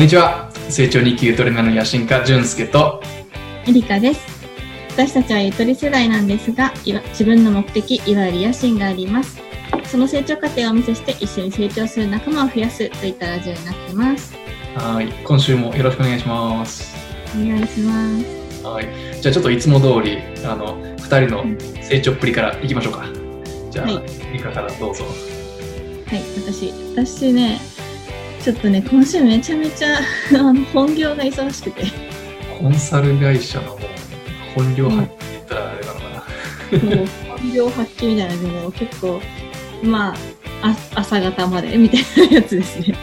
こんにちは。成長2級トレーナーの野心家、淳介と、エリカです。私たちはゆとり世代なんですが、いわ自分の目的、いわゆる野心があります。その成長過程をお見せして、一緒に成長する仲間を増やすといったラジオになってます。はい。今週もよろしくお願いします。お願いします。はい。じゃあちょっといつも通り、あの、二人の成長っぷりからいきましょうか。じゃあ、はいエリカからどうぞ。はい、私、私ね、ちょっとね、今週めちゃめちゃあの本業が忙しくて、コンサル会社の本領発揮って言ったらあれなのかな。もう本領発揮みたいなのを結構、まあ、あ朝方までみたいなやつですね。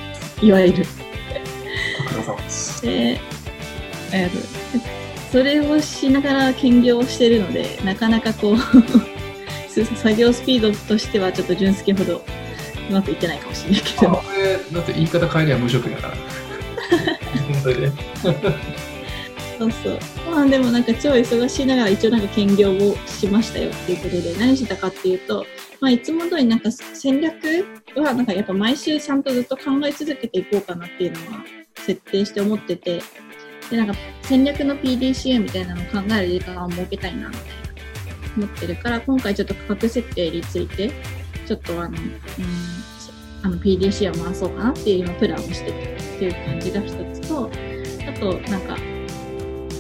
いわゆる。ご苦労様です。で、それをしながら兼業をしてるので、なかなかこう、す作業スピードとしてはちょっと純介ほどうまくいってないかもしれないけあ、ど、これ、だって言い方変えりゃ無職だから。それで。そうそう。まあでもなんか超忙しいながら一応なんか兼業をしましたよっていうことで、何してたかっていうと、まあいつも通りなんか戦略はなんかやっぱ毎週ちゃんとずっと考え続けていこうかなっていうのは設定して思ってて、でなんか戦略の PDCA みたいなのを考える時間を設けたいなみたいな思ってるから、今回ちょっと価格設定について、ちょっとあの、うん、あの PDC を回そうかなっていう今プランをしてるっていう感じが一つと、あとなんか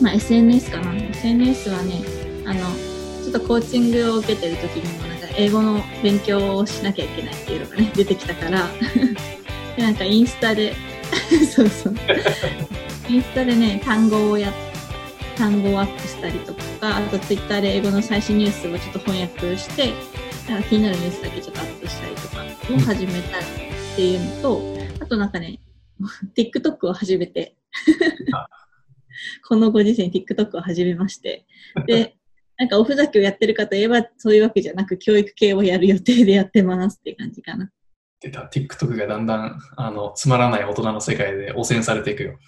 まあ、SNS かな。SNS はね、あの、ちょっとコーチングを受けてる時にも、なんか英語の勉強をしなきゃいけないっていうのがね、出てきたから、でなんかインスタで、そうそう。インスタでね、単語をやっ単語をアップしたりとか、あとツイッターで英語の最新ニュースをちょっと翻訳して、気になるニュースだけちょっとアップしたりとかを始めたっていうのと、あとなんかね、TikTok を始めて、このご時世に TikTok を始めまして、で、なんかおふざけをやってるかといえば、そういうわけじゃなく、教育系をやる予定でやってますっていう感じかな。出た TikTok がだんだんあのつまらない大人の世界で汚染されていくよ。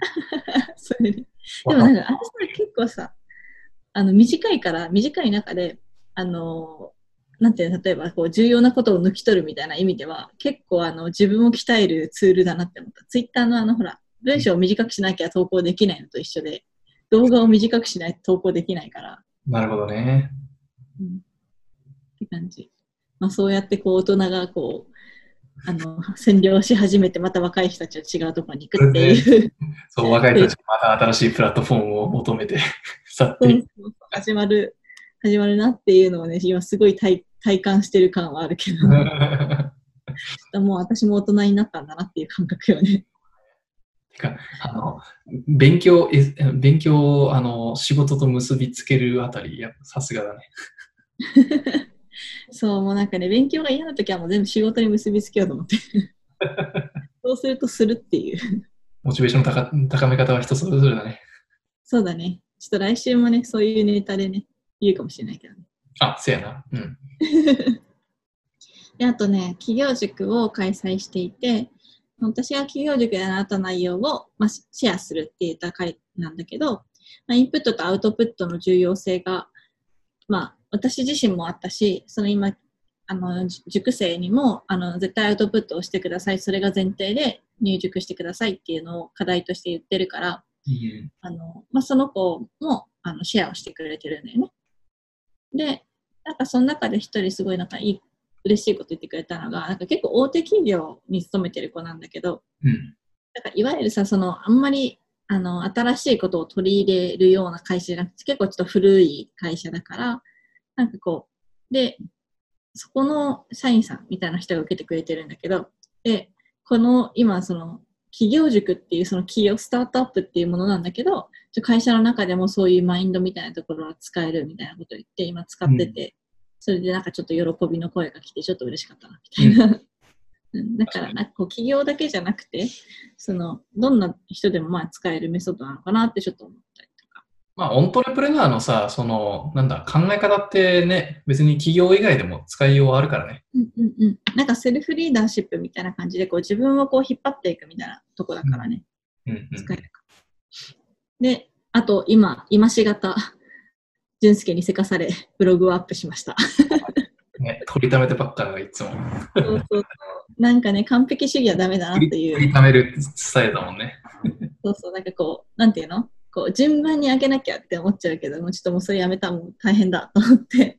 それででもなんか、私は結構さ、あの、短いから、短い中で、あの、なんていうの、例えば、こう、重要なことを抜き取るみたいな意味では、結構、あの、自分を鍛えるツールだなって思った。ツイッターのあの、ほら、文章を短くしなきゃ投稿できないのと一緒で、動画を短くしないと投稿できないから、なるほどね。うん、って感じ。まあ、そうやって、こう、大人が、こう、あの、占領し始めて、また若い人たちは違うところに行くっていう。そう、若い人たちがまた新しいプラットフォームを求めて 去って。始まる、始まるなっていうのをね、今すごい体体感してる感はあるけど、もう私も大人になったんだなっていう感覚よね。てか、あの、勉強、え勉強を、あの、仕事と結びつけるあたり、やっぱさすがだね。そう、もうなんかね、勉強が嫌な時はもう全部仕事に結びつけようと思って。そうするとするっていう。モチベーションの高高め方は人それぞれだね。そうだね。ちょっと来週もね、そういうネタでね、言うかもしれないけどね。あ、せやな。うん。で、あとね、企業塾を開催していて、私が企業塾で習った内容を、まあ、シシェアするって言った回なんだけど、まあ、インプットとアウトプットの重要性が、まあ、私自身もあったし、その今、あの、じ塾生にも、あの、絶対アウトプットをしてください。それが前提で入塾してくださいっていうのを課題として言ってるから、うんあの、まあ、その子も、あの、シェアをしてくれてるんだよね。で、なんかその中で一人すごいなんかいい、嬉しいこと言ってくれたのが、なんか結構大手企業に勤めてる子なんだけど、うん。なんかいわゆるさ、その、あんまり、あの、新しいことを取り入れるような会社じゃなくて、結構ちょっと古い会社だから、なんかこう、で、そこの社員さんみたいな人が受けてくれてるんだけど、で、この今その企業塾っていうその企業スタートアップっていうものなんだけど、ちょ会社の中でもそういうマインドみたいなところは使えるみたいなことを言って今使ってて、それでなんかちょっと喜びの声が来てちょっと嬉しかったなみたいな。うんだからなんかこう企業だけじゃなくて、そのどんな人でもまあ使えるメソッドなのかなってちょっと思ったりとか。まあ、オントレプレナーのさ、その、なんだ、考え方ってね、別に企業以外でも使いようあるからね。うんうんうん。なんかセルフリーダーシップみたいな感じでこう自分をこう引っ張っていくみたいなとこだからね。うんうん。使えるか。で、あと今、今しがた、淳介にせかされ、ブログをアップしました。ね、取りためてばっかだいつも。そうそうそうなんかね、完璧主義はダメだなっていう。取りためるスタイルだもんね。そうそう、なんかこう、なんていうの？こう、順番に上げなきゃって思っちゃうけど、もうちょっともうそれやめたらもう大変だと思って、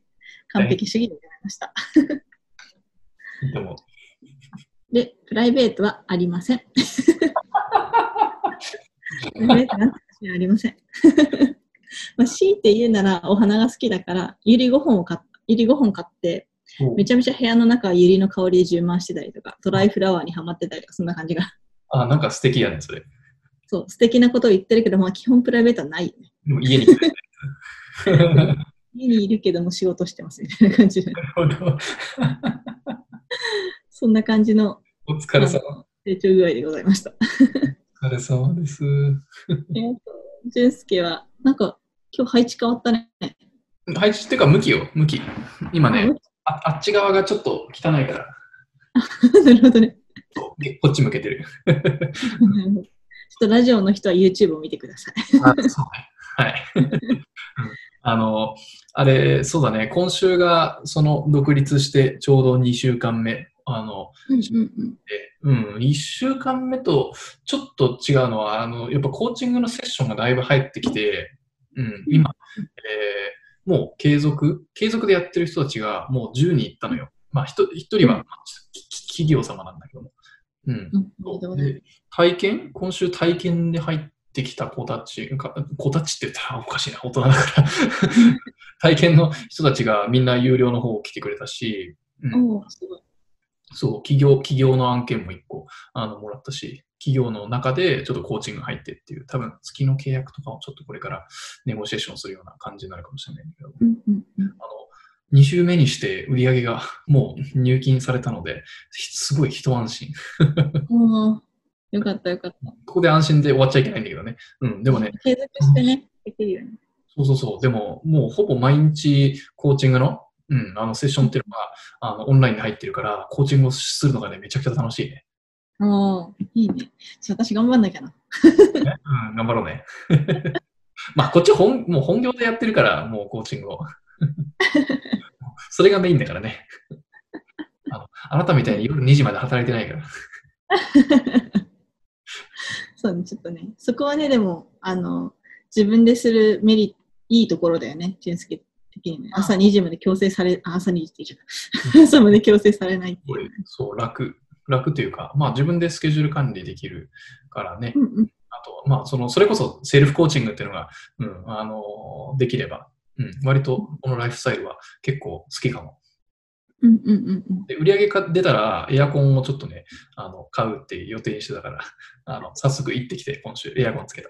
完璧主義になりました。でも、で、プライベートはありません。プライベートなんて私はありません。まあ、強いて言うなら、お花が好きだから、ゆり5本を買っゆり5本買って、めちゃめちゃ部屋の中はゆりの香りで充満してたりとか、ドライフラワーにはまってたりとか、そんな感じが。あ、なんか素敵やね、それ。そう、素敵なことを言ってるけど、まあ基本プライベートはないよね。でも家に。家にいるけども仕事してますみたいな感じで。なるほど。そんな感じのお疲れ様。成長具合でございました。お疲れ様です。えっと、俊介は、なんか今日配置変わったね。配置っていうか、向きよ、向き。今ねあ、ああっち側がちょっと汚いから、なるほどね。こっち向けてる。ちょっとラジオの人は YouTube を見てください。あそうね。はい。う んあの、あれ、そうだね、今週がその独立してちょうど2週間目。あの、うんうんうん。でうん、1週間目とちょっと違うのは、あの、やっぱコーチングのセッションがだいぶ入ってきて、うん、今、えーもう継続、継続でやってる人たちがもう10人いったのよ。まあ、ひと一人はきき企業様なんだけども。うん。で体験？今週体験で入ってきた子たちか、子たちって言ったらおかしいな、大人だから。体験の人たちがみんな有料の方来てくれたし、うん、おーすごい。そう、企業、企業の案件も一個、あの、もらったし、企業の中でちょっとコーチング入ってっていう、多分月の契約とかをちょっとこれからネゴシエーションするような感じになるかもしれないんだけど、うんうんうん。あの、2週目にして売り上げが もう入金されたので、ひすごい一安心。よかったよかった。ここで安心で終わっちゃいけないんだけどね。うん、でもね、継続してね、できるように。そうそうそう。でも、もうほぼ毎日コーチングの、うん、あのセッションっていうのが、あの、オンラインで入ってるから、コーチングをするのがね、めちゃくちゃ楽しいね。おーいいね。私頑張んなきゃな。うん、頑張ろうね。まあ、こっち本、もう本業でやってるから、もうコーチングを。それがメインだからね。あのあなたみたいに夜2時まで働いてないから。そうね、ちょっとね、そこはね、でも、あの、自分でするメリット、いいところだよね、俊介ね。朝2時まで強制され、あ朝2時って言っちゃった。朝まで強制されないっていう。そう、楽。楽というか、まあ自分でスケジュール管理できるからね。うんうん。あと、まあ、その、それこそセルフコーチングっていうのが、うん、あの、できれば、うん、割とこのライフスタイルは結構好きかも。うんうんうんうん。で、売り上げが出たら、エアコンをちょっとね、あの、買うって予定してたから、あの、早速行ってきて、今週、エアコンつけた。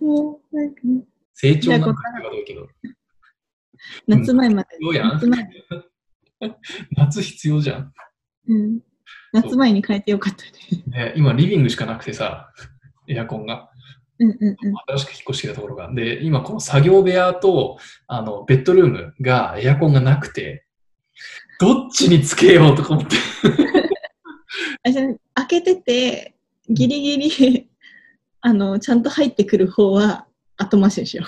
もう、なんかね、成長なんだけどけど、夏前まで、必要やん？夏前、夏必要じゃん。うん。夏前に変えてよかったね。ね、今、リビングしかなくてさ、エアコンが。うんうんうん。新しく引っ越してきたところが。で、今、この作業部屋と、あの、ベッドルームがエアコンがなくて、どっちにつけようとか思って。開けてて、ギリギリ、あの、ちゃんと入ってくる方は後回しにしよ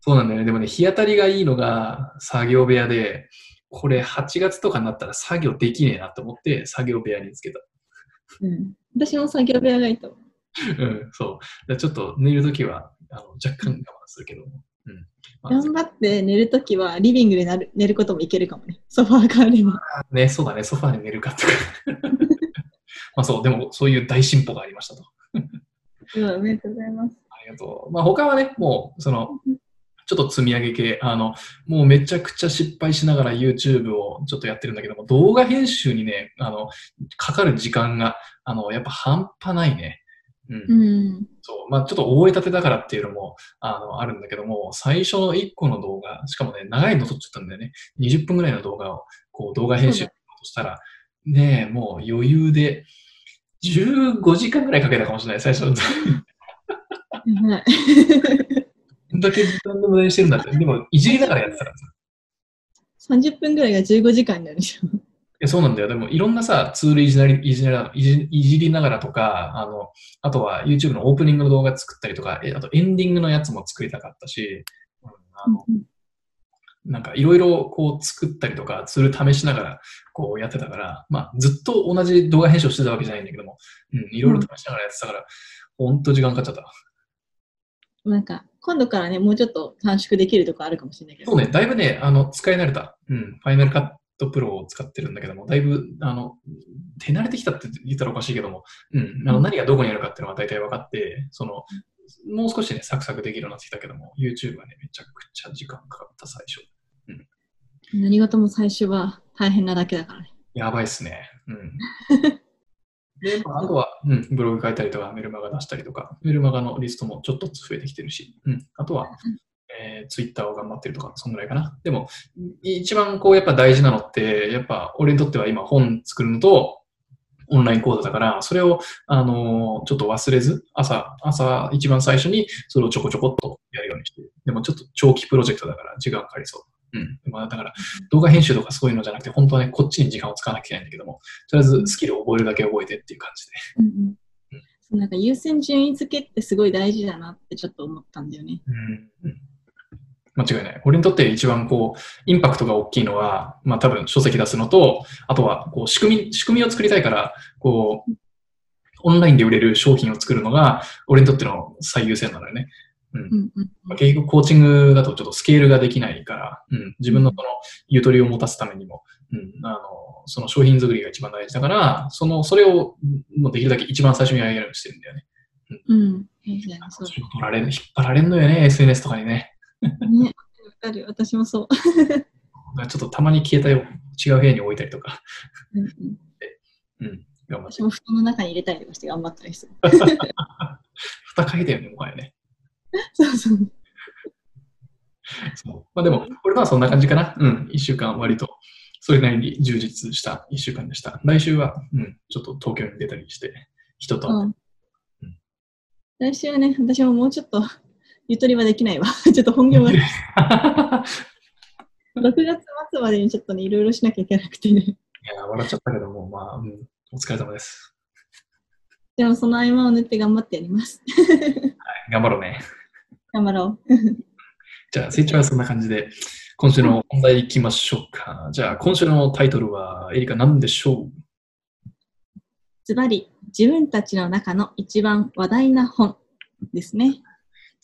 そうなんだよね。でもね、日当たりがいいのが作業部屋で、これ8月とかになったら作業できねえなと思って作業部屋につけた。う。うん。私も作業部屋がいいと思う。うん、そう。ちょっと寝るときはあの若干我慢するけども。うん。まあ頑張って寝るときはリビングでなる寝ることもいけるかもね。ソファーがあれば。ね、そうだね、ソファーで寝るかとか。まあそう、でもそういう大進歩がありましたと。うん、おめでとうございます。ありがとう。まあ他はね、もう、その、ちょっと積み上げ系、あの、もうめちゃくちゃ失敗しながら YouTube をちょっとやってるんだけども、動画編集にね、あの、かかる時間が、あの、やっぱ半端ないね。うん。うん。そう。まあちょっと大江立てだからっていうのも、あの、あるんだけども、最初の1個の動画、しかもね、長いの撮っちゃったんだよね。20分ぐらいの動画を、こう、動画編集としたら、ねえ、もう余裕で、15時間ぐらいかけたかもしれない、最初の。はい。どんだけ時間の無駄にしてるんだって。でも、いじりながらやってたからさ。30分ぐらいが15時間になるでしょ。いやそうなんだよ。でも、いろんなさ、ツールいじりいじりながらいじりながらとか、あの、あとは YouTube のオープニングの動画作ったりとか、えあとエンディングのやつも作りたかったし、うんあのなんかいろいろこう作ったりとかツール試しながらこうやってたから、まあずっと同じ動画編集をしてたわけじゃないんだけども、うん、いろいろ試しながらやってたから、ほんと時間かかっちゃった。なんか、今度からね、もうちょっと短縮できるとこあるかもしれないけど。そうね、だいぶね、あの、使い慣れた。うん、ファイナルカットプロを使ってるんだけども、だいぶ、あの、手慣れてきたって言ったらおかしいけども、うん、あの何がどこにあるかっていうのは大体分かって、その、もう少しね、サクサクできるようになってきたけども、YouTube はね、めちゃくちゃ時間かかった最初。何事も最初は大変なだけだからね。やばいっすね。うん。で、まあ、あとは、うん、ブログ書いたりとか、メルマガ出したりとか、メルマガのリストもちょっとずつ増えてきてるし、うん。あとは、えー、ツイッターを頑張ってるとか、そんぐらいかな。でも、一番こう、やっぱ大事なのって、やっぱ、俺にとっては今本作るのと、オンライン講座だから、それを、あのーちょっと忘れず、朝、朝一番最初にそれをちょこちょこっとやるようにしてる。でもちょっと長期プロジェクトだから時間かかりそう。うん。でもだから、動画編集とかそういうのじゃなくて、本当はね、こっちに時間を使わなきゃいけないんだけども、とりあえずスキルを覚えるだけ覚えてっていう感じで。うんなんか優先順位付けってすごい大事だなってちょっと思ったんだよね。うん。うん間違いない。俺にとって一番こう、インパクトが大きいのは、まあ多分書籍出すのと、あとはこう仕組み、仕組みを作りたいから、こう、オンラインで売れる商品を作るのが、俺にとっての最優先なのよね。うんうんまあ結局コーチングだとちょっとスケールができないから、うん、自分のそのゆとりを持たすためにも、うん、あの、その商品作りが一番大事だから、その、それをもうできるだけ一番最初にやるようにしてるんだよね。うん。いいじゃんそう引っ張られる、引っ張られんのよね、SNS とかにね。ね、わかる。私もそう。ちょっとたまに消えたよ、違う部屋に置いたりとか、うんうん、うん、頑張って私。も布団の中に入れたりとかして頑張ったりする。蓋かけたよね、もはやね。そうそう。そうまあでも、俺はそんな感じかな。うん、一週間割と、それなりに充実した一週間でした。来週は、うん、ちょっと東京に出たりして、人と会ってうん来週はね、私ももうちょっとゆとりはできないわ。ちょっと本業が、6月末までにちょっとね、いろいろしなきゃいけなくてね。いや、笑っちゃったけども、まあ、うん、お疲れ様です。でもその合間を縫って頑張ってやります。頑張ろうね。頑張ろう。じゃあ、成長はそんな感じで、今週の本題いきましょうか。じゃあ、今週のタイトルは、エリカ何でしょう？ズバリ、自分たちの中の一番話題な本ですね。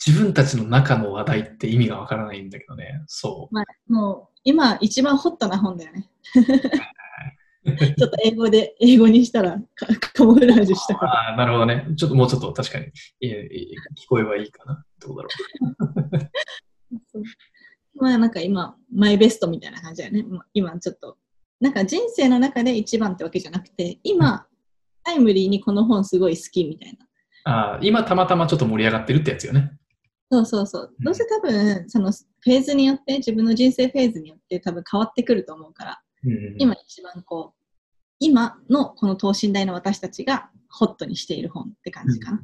自分たちの中の話題って意味がわからないんだけどね。そう。まあ、もう、今一番ホットな本だよね。ちょっと英語で、英語にしたらカカモフラージュしたから。ああ、なるほどね。ちょっともうちょっと確かに、えー聞こえばいいかな。どうだろ そうまあなんか今、マイベストみたいな感じだよね。まあ今ちょっと、なんか人生の中で一番ってわけじゃなくて、今、タイムリーにこの本すごい好きみたいな。う。ああ、今たまたまちょっと盛り上がってるってやつよね。そうそうそう。どうせ多分、そのフェーズによって、自分の人生フェーズによって多分変わってくると思うから、うん、今一番こう、今のこの等身大の私たちがホットにしている本って感じかな。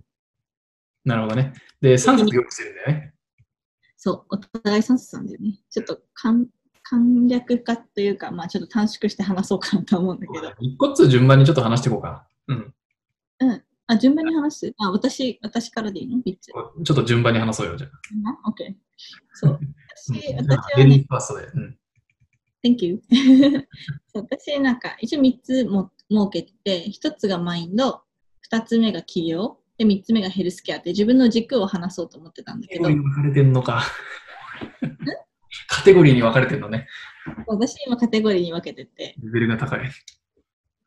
なるほどね。で、3冊用意してるんだよね。そう、お互い3冊なんだよね。ちょっと簡簡略化というか、まあちょっと短縮して話そうかなと思うんだけど。一個ずつ順番にちょっと話していこうかな。うん。あ、順番に話す？あ、私、私からでいいの ?3 つ。ちょっと順番に話そうよ、じゃあ。あ ?OK。そう。私、うん私はレディね、ーファーストで。うん。Thank you。私、なんか、一応3つも設けてて、1つがマインド、2つ目が企業、で、3つ目がヘルスケアって自分の軸を話そうと思ってたんだけどカテゴリー、に分かれてんのか。カテゴリーに分かれてんのね。私今カテゴリーに分けてて、レベルが高い。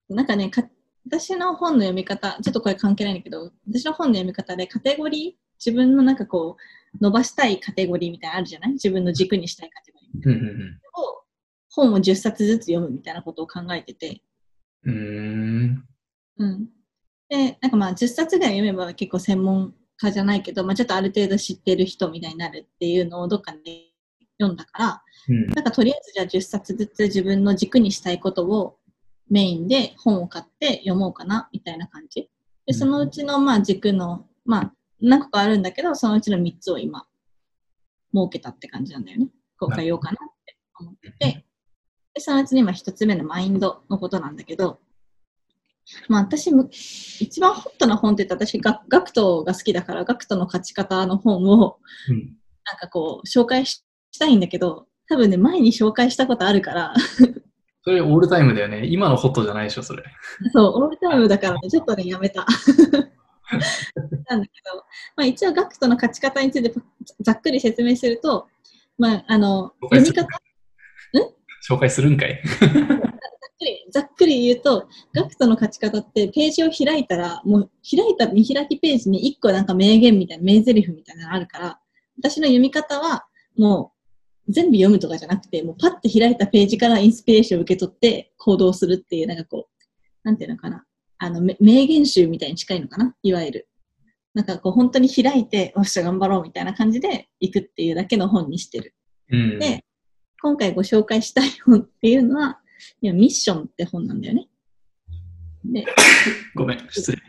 なんかね、か私の本の読み方、ちょっとこれ関係ないんだけど、私の本の読み方でカテゴリー、自分のなんかこう、伸ばしたいカテゴリーみたいなのあるじゃない？自分の軸にしたいカテゴリー。うんうんを本を10冊ずつ読むみたいなことを考えてて、うん。うーん。うん。で、なんかまあ10冊ぐらい読めば結構専門家じゃないけど、まあちょっとある程度知ってる人みたいになるっていうのをどっかで読んだから、うんなんかとりあえずじゃあ10冊ずつ自分の軸にしたいことをメインで本を買って読もうかなみたいな感じ。で、そのうちのまあ軸の、まあ何個かあるんだけど、そのうちの3つを今設けたって感じなんだよね。こう変えようかなって思ってて。で、そのうちに今1つ目のマインドのことなんだけど、まあ私む、一番ホットな本って言ったら私ガ、ガクトが好きだから、ガクトの勝ち方の本をうん。なんかこう、紹介ししたいんだけど、多分ね、前に紹介したことあるから、それオールタイムだよね。今のホットじゃないでしょ、それ。そう、オールタイムだからね、ちょっとね、やめた。なんだけど、まあ一応、ガクトの勝ち方についてざっくり説明すると、まあ、あの、読み方、紹介するんかい。ざっくりざっくり言うと、ガクトの勝ち方って、ページを開いたら、もう開いた見開きページに1個なんか名言みたいな、名台詞みたいなのがあるから、私の読み方は、もう全部読むとかじゃなくて、もうパッて開いたページからインスピレーションを受け取って行動するっていう、なんかこう、なんていうのかな。あの、め名言集みたいに近いのかな？いわゆる。なんかこう、本当に開いて、おっしゃ、頑張ろうみたいな感じで行くっていうだけの本にしてる。うん。で、今回ご紹介したい本っていうのは、いやミッションって本なんだよね。で、ごめん、失礼。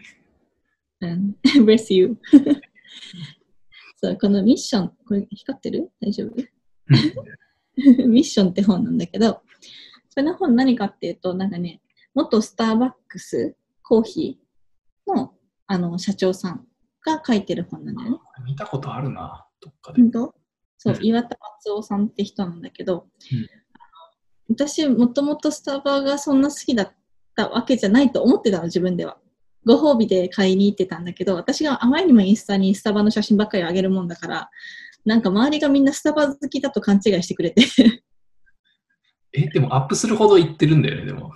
うん、bless you そう、このミッション、これ光ってる？大丈夫？ミッションって本なんだけど、その本何かっていうと、なんかね、元スターバックスコーヒーのあの社長さんが書いてる本なんだよね。見たことあるな、どっかで。本当？そうう、ん岩田松夫さんって人なんだけど、うん私、もともとスタバがそんな好きだったわけじゃないと思ってたの、自分では。ご褒美で買いに行ってたんだけど、私があまりにもインスタにスタバの写真ばっかり上げるもんだから、なんか周りがみんなスタバ好きだと勘違いしてくれて、え、でもアップするほど言ってるんだよね、でも。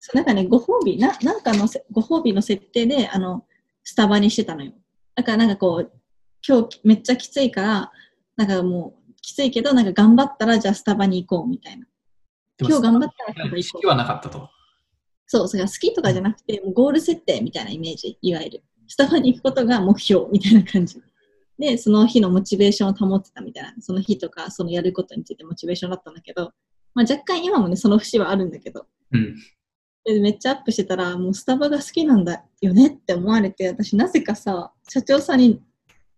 そうなんかね、ご褒美、ななんかのせご褒美の設定で、あの、スタバにしてたのよ。だからなんかこう、今日めっちゃきついから、なんかもう、きついけど、なんか頑張ったらじゃあスタバに行こうみたいな。今日頑張ったらスタバ意行こ識はなかったと。そう、それが好きとかじゃなくて、もうゴール設定みたいなイメージ、いわゆる。スタバに行くことが目標みたいな感じ。で、その日のモチベーションを保ってたみたいな、その日とか、そのやることについてモチベーションだったんだけど、まあ若干今もね、その節はあるんだけど、うん。でめっちゃアップしてたら、もうスタバが好きなんだよねって思われて、私なぜかさ、社長さんに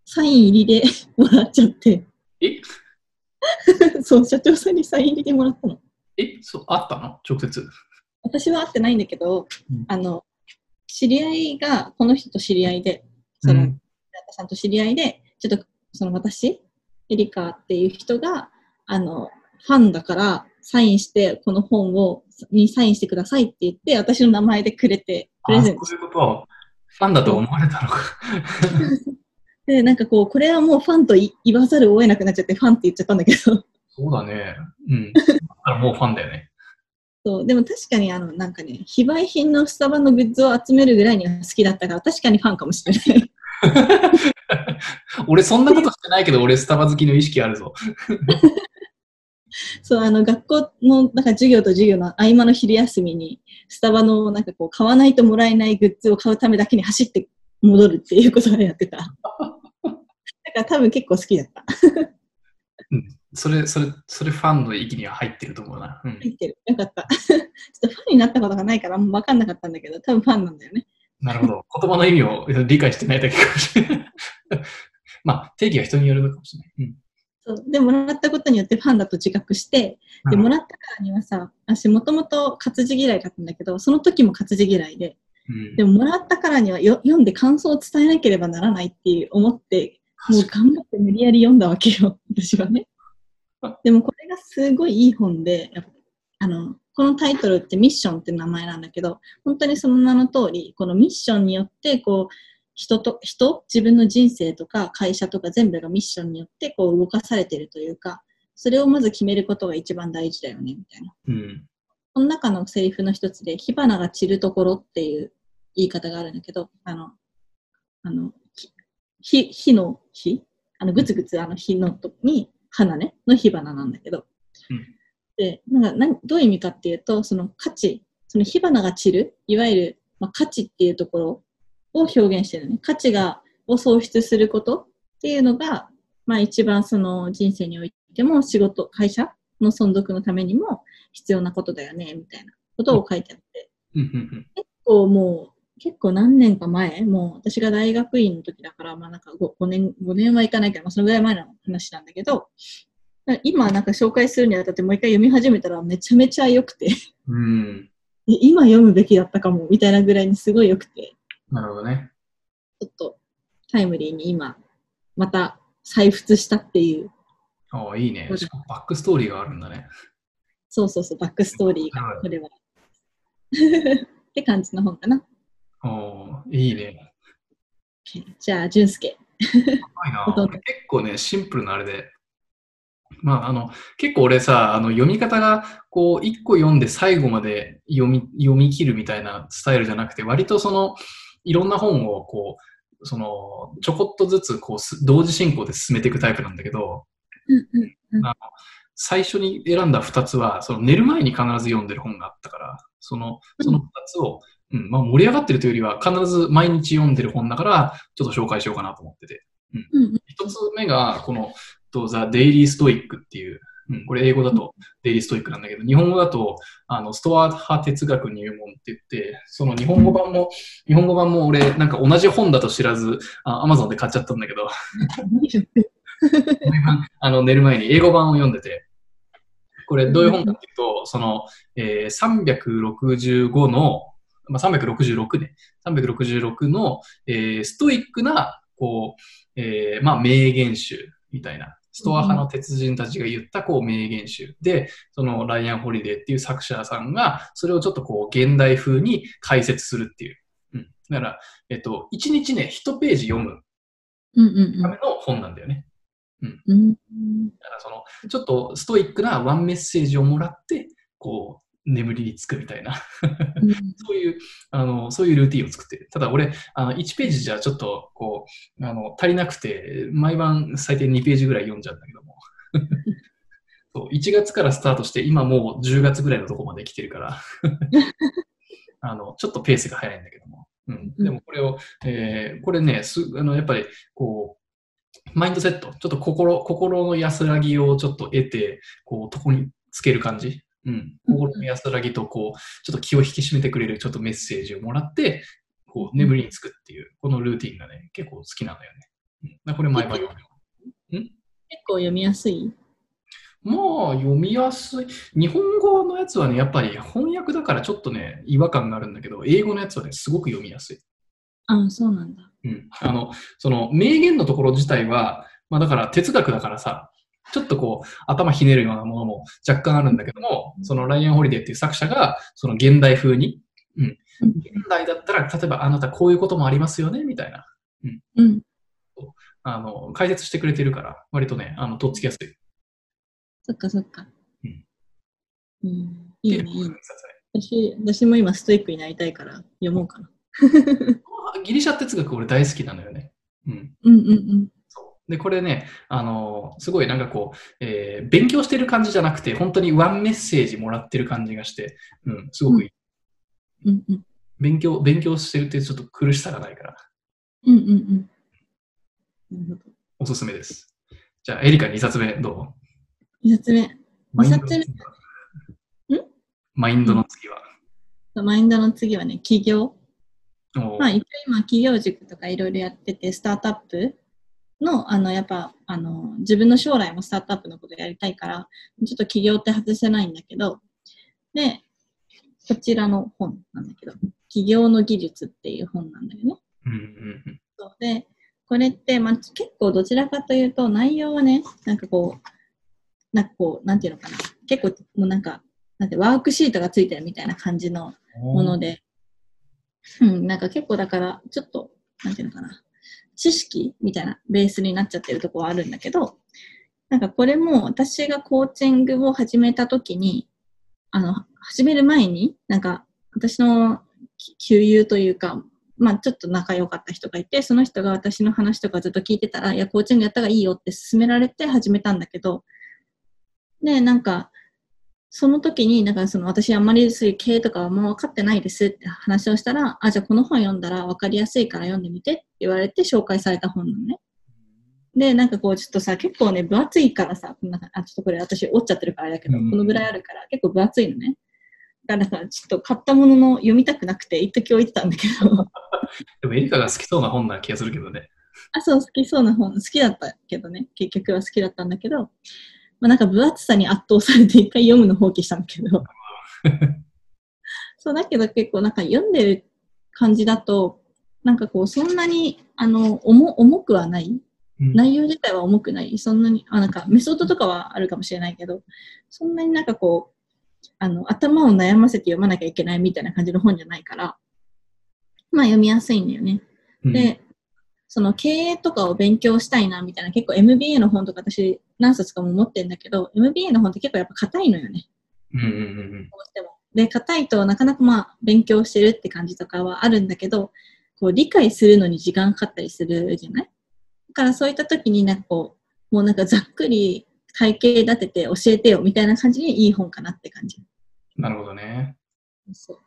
サイン入りで もらっちゃって。え？そう、社長さんにサイン入りでもらったの。え、そう、あったの？直接。私は会ってないんだけど、うん。あの、知り合いが、この人と知り合いで、その、うん。平田さんと知り合いで、ちょっと、その私、エリカっていう人が、あの、ファンだから、サインして、この本を、にサインしてくださいって言って、私の名前でくれて、プレあ、ゼントそういうこと？は、ファンだと思われたのか。で、なんかこう、これはもうファンとい言わざるを得なくなっちゃって、ファンって言っちゃったんだけど、そうだね。うん。だもうファンだよね。そう、でも確かにあの、なんかね、非売品のスタバのグッズを集めるぐらいには好きだったから、確かにファンかもしれない。俺そんなことしてないけど、俺スタバ好きの意識あるぞ。そう、あの、学校の、なんか授業と授業の合間の昼休みに、スタバの、なんかこう、買わないともらえないグッズを買うためだけに走って戻るっていうことをやってた。だから多分結構好きだった。それ、それ、それファンの域には入ってると思うな。うん。入ってる。よかった。ちょっとファンになったことがないから、あんま分かんなかったんだけど、多分ファンなんだよね。なるほど。言葉の意味を理解してないだけかもしれない。まあ、定義は人によるのかもしれない。うん。そうで、もらったことによってファンだと自覚して、で、もらったからにはさ、私もともと活字嫌いだったんだけど、その時も活字嫌いで、うん、でももらったからにはよ読んで感想を伝えなければならないっていう思って、もう頑張って無理やり読んだわけよ、私はね。でもこれがすごいいい本で、あの、このタイトルってミッションって名前なんだけど、本当にその名の通り、このミッションによって、こう、人と、人、自分の人生とか会社とか全部がミッションによってこう動かされてるというか、それをまず決めることが一番大事だよね、みたいな。うん。この中のセリフの一つで、火花が散るところっていう言い方があるんだけど、あの、あの、火、火の火？あの、ぐつぐつあの火のとに、花ね、の火花なんだけど、うん。で、なんかどういう意味かっていうと、その価値、その火花が散る、いわゆる、まあ、価値っていうところを表現してるね。価値が、を創出することっていうのが、まあ一番その人生においても仕事、会社の存続のためにも必要なことだよね、みたいなことを書いてあって。結構もう、結構何年か前、もう私が大学院の時だから、まあなんか 5, 5年、5年はいかないけど、まあそのぐらい前の話なんだけど、今なんか紹介するにあたってもう一回読み始めたらめちゃめちゃ良くて、うん。今読むべきだったかも、みたいなぐらいにすごい良くて、なるほどね。ちょっとタイムリーに今、また再沸したっていうああ、いいね。しかもバックストーリーがあるんだね。そうそうそう、バックストーリーがは、いこれは。って感じの本かな。ああ、いいね。じゃあ、淳介。結構ね、シンプルなあれで。まあ、あの、結構俺さ、あの、読み方が、こう、一個読んで最後まで読み、読み切るみたいなスタイルじゃなくて、割とその、いろんな本を、こう、その、ちょこっとずつ、こうす、同時進行で進めていくタイプなんだけど、うんうんあの最初に選んだ二つは、その寝る前に必ず読んでる本があったから、その、その二つを、うん、まあ盛り上がってるというよりは、必ず毎日読んでる本だから、ちょっと紹介しようかなと思ってて。うん。うん一つ目が、この、と The Daily Stoic っていう、うん、これ英語だと Daily Stoic なんだけど、日本語だと、あの、ストア派哲学入門って言って、その日本語版も、日本語版も俺、なんか同じ本だと知らず、あ Amazon で買っちゃったんだけど、あの寝る前に英語版を読んでて、これどういう本かっていうと、その、えー365の、まあ、366ね、366の、えーストイックな、こう、えーまあ、名言集みたいな、ストア派の鉄人たちが言った、こう、名言集で、その、ライアン・ホリデーっていう作者さんが、それをちょっとこう、現代風に解説するっていう。うん。だから、えっと、1日ね、1ページ読むための本なんだよね。うんうんだからその、ちょっとストイックなワンメッセージをもらって、こう、眠りにつくみたいな、うん そういう、あの、そういうルーティンを作ってる。ただ俺、あの、1ページじゃちょっと、こう、あの、足りなくて、毎晩最低2ページぐらい読んじゃうんだけども。そう1月からスタートして、今もう10月ぐらいのとこまで来てるから、あの、ちょっとペースが早いんだけども。うん。でもこれを、えーこれね、す、あの、やっぱり、こう、マインドセット、ちょっと心、心の安らぎをちょっと得て、こう、とこにつける感じ。うん。心の安らぎと、こう、ちょっと気を引き締めてくれるちょっとメッセージをもらって、こう、眠りにつくっていう、このルーティンがね、結構好きなんだよね。うん、これ毎晩読むよ。結構読みやすい？まあ、読みやすい。日本語のやつはね、やっぱり翻訳だからちょっとね、違和感があるんだけど、英語のやつはね、すごく読みやすい。ああ、そうなんだ。うん。あの、その、名言のところ自体は、まあだから哲学だからさ、ちょっとこう、頭ひねるようなものも若干あるんだけども、そのライアン・ホリデーっていう作者が、その現代風に、うん。現代だったら、例えばあなたこういうこともありますよね、みたいな、うん。あの、解説してくれてるから、割とね、あの、とっつきやすい。そっかそっか。うん。うん、いいね、でいいね。私、私も今ストイックになりたいから読もうかな。ギリシャ哲学俺大好きなのよね。うん。うんうんうん。で、これね、あのすごいなんかこう、えー勉強してる感じじゃなくて、本当にワンメッセージもらってる感じがして、うん、すごくいい。うんうん。勉強、勉強してるってちょっと苦しさがないから、うんうんうん。なるほど。おすすめです。じゃあ、エリカ2冊目ど二冊目。うマインドの二冊次はマインドの次は。マインドの次はね、起業。まあ、一応今、企業塾とかいろいろやってて、スタートアップの、あの、やっぱ、あの、自分の将来もスタートアップのことやりたいから、ちょっと起業って外せないんだけど、で、こちらの本なんだけど、起業の技術っていう本なんだよね。うんうんうん。そう。で、これって、まあ、結構どちらかというと、内容はね、なんかこう、なんかこう、なんていうのかな。結構、もうなんか、なんてワークシートがついてるみたいな感じのもので、うん、なんか結構だから、ちょっと、なんていうのかな、知識みたいなベースになっちゃってるとこはあるんだけど、なんかこれも私がコーチングを始めた時に、あの、始める前に、なんか私の旧友というか、まあちょっと仲良かった人がいて、その人が私の話とかずっと聞いてたら、いや、コーチングやった方がいいよって勧められて始めたんだけど、で、なんか、その時に、なんかその私あんまりそういう経営とかはもう分かってないですって話をしたら、あ、じゃあこの本読んだら分かりやすいから読んでみてって言われて紹介された本なのね。で、なんかこうちょっとさ、結構ね、分厚いからさ、こんなあ、ちょっとこれ私折っちゃってるからあれだけど、うんこのぐらいあるから結構分厚いのね。だからなんかちょっと買ったものの読みたくなくて、一時置いてたんだけど、でもエリカが好きそうな本な気がするけどね。あ、そう、好きそうな本、好きだったけどね、結局は好きだったんだけど、まあなんか分厚さに圧倒されて一回読むの放棄したんだけど、そうだけど結構なんか読んでる感じだと、なんかこうそんなにあの重重くはない。うん内容自体は重くない。そんなに、あ、なんかメソッドとかはあるかもしれないけど、そんなになんかこう、あの、頭を悩ませて読まなきゃいけないみたいな感じの本じゃないから、まあ読みやすいんだよね。うんで、その経営とかを勉強したいなみたいな、結構 MBA の本とか私何冊かも持ってるんだけど、MBA の本って結構やっぱ硬いのよね。うんうんうんどうしても。で、硬いとなかなかまあ勉強してるって感じとかはあるんだけど、こう理解するのに時間かかったりするじゃない？だからそういった時になんかこう、もうなんかざっくり体系立てて教えてよみたいな感じにいい本かなって感じ。なるほどね。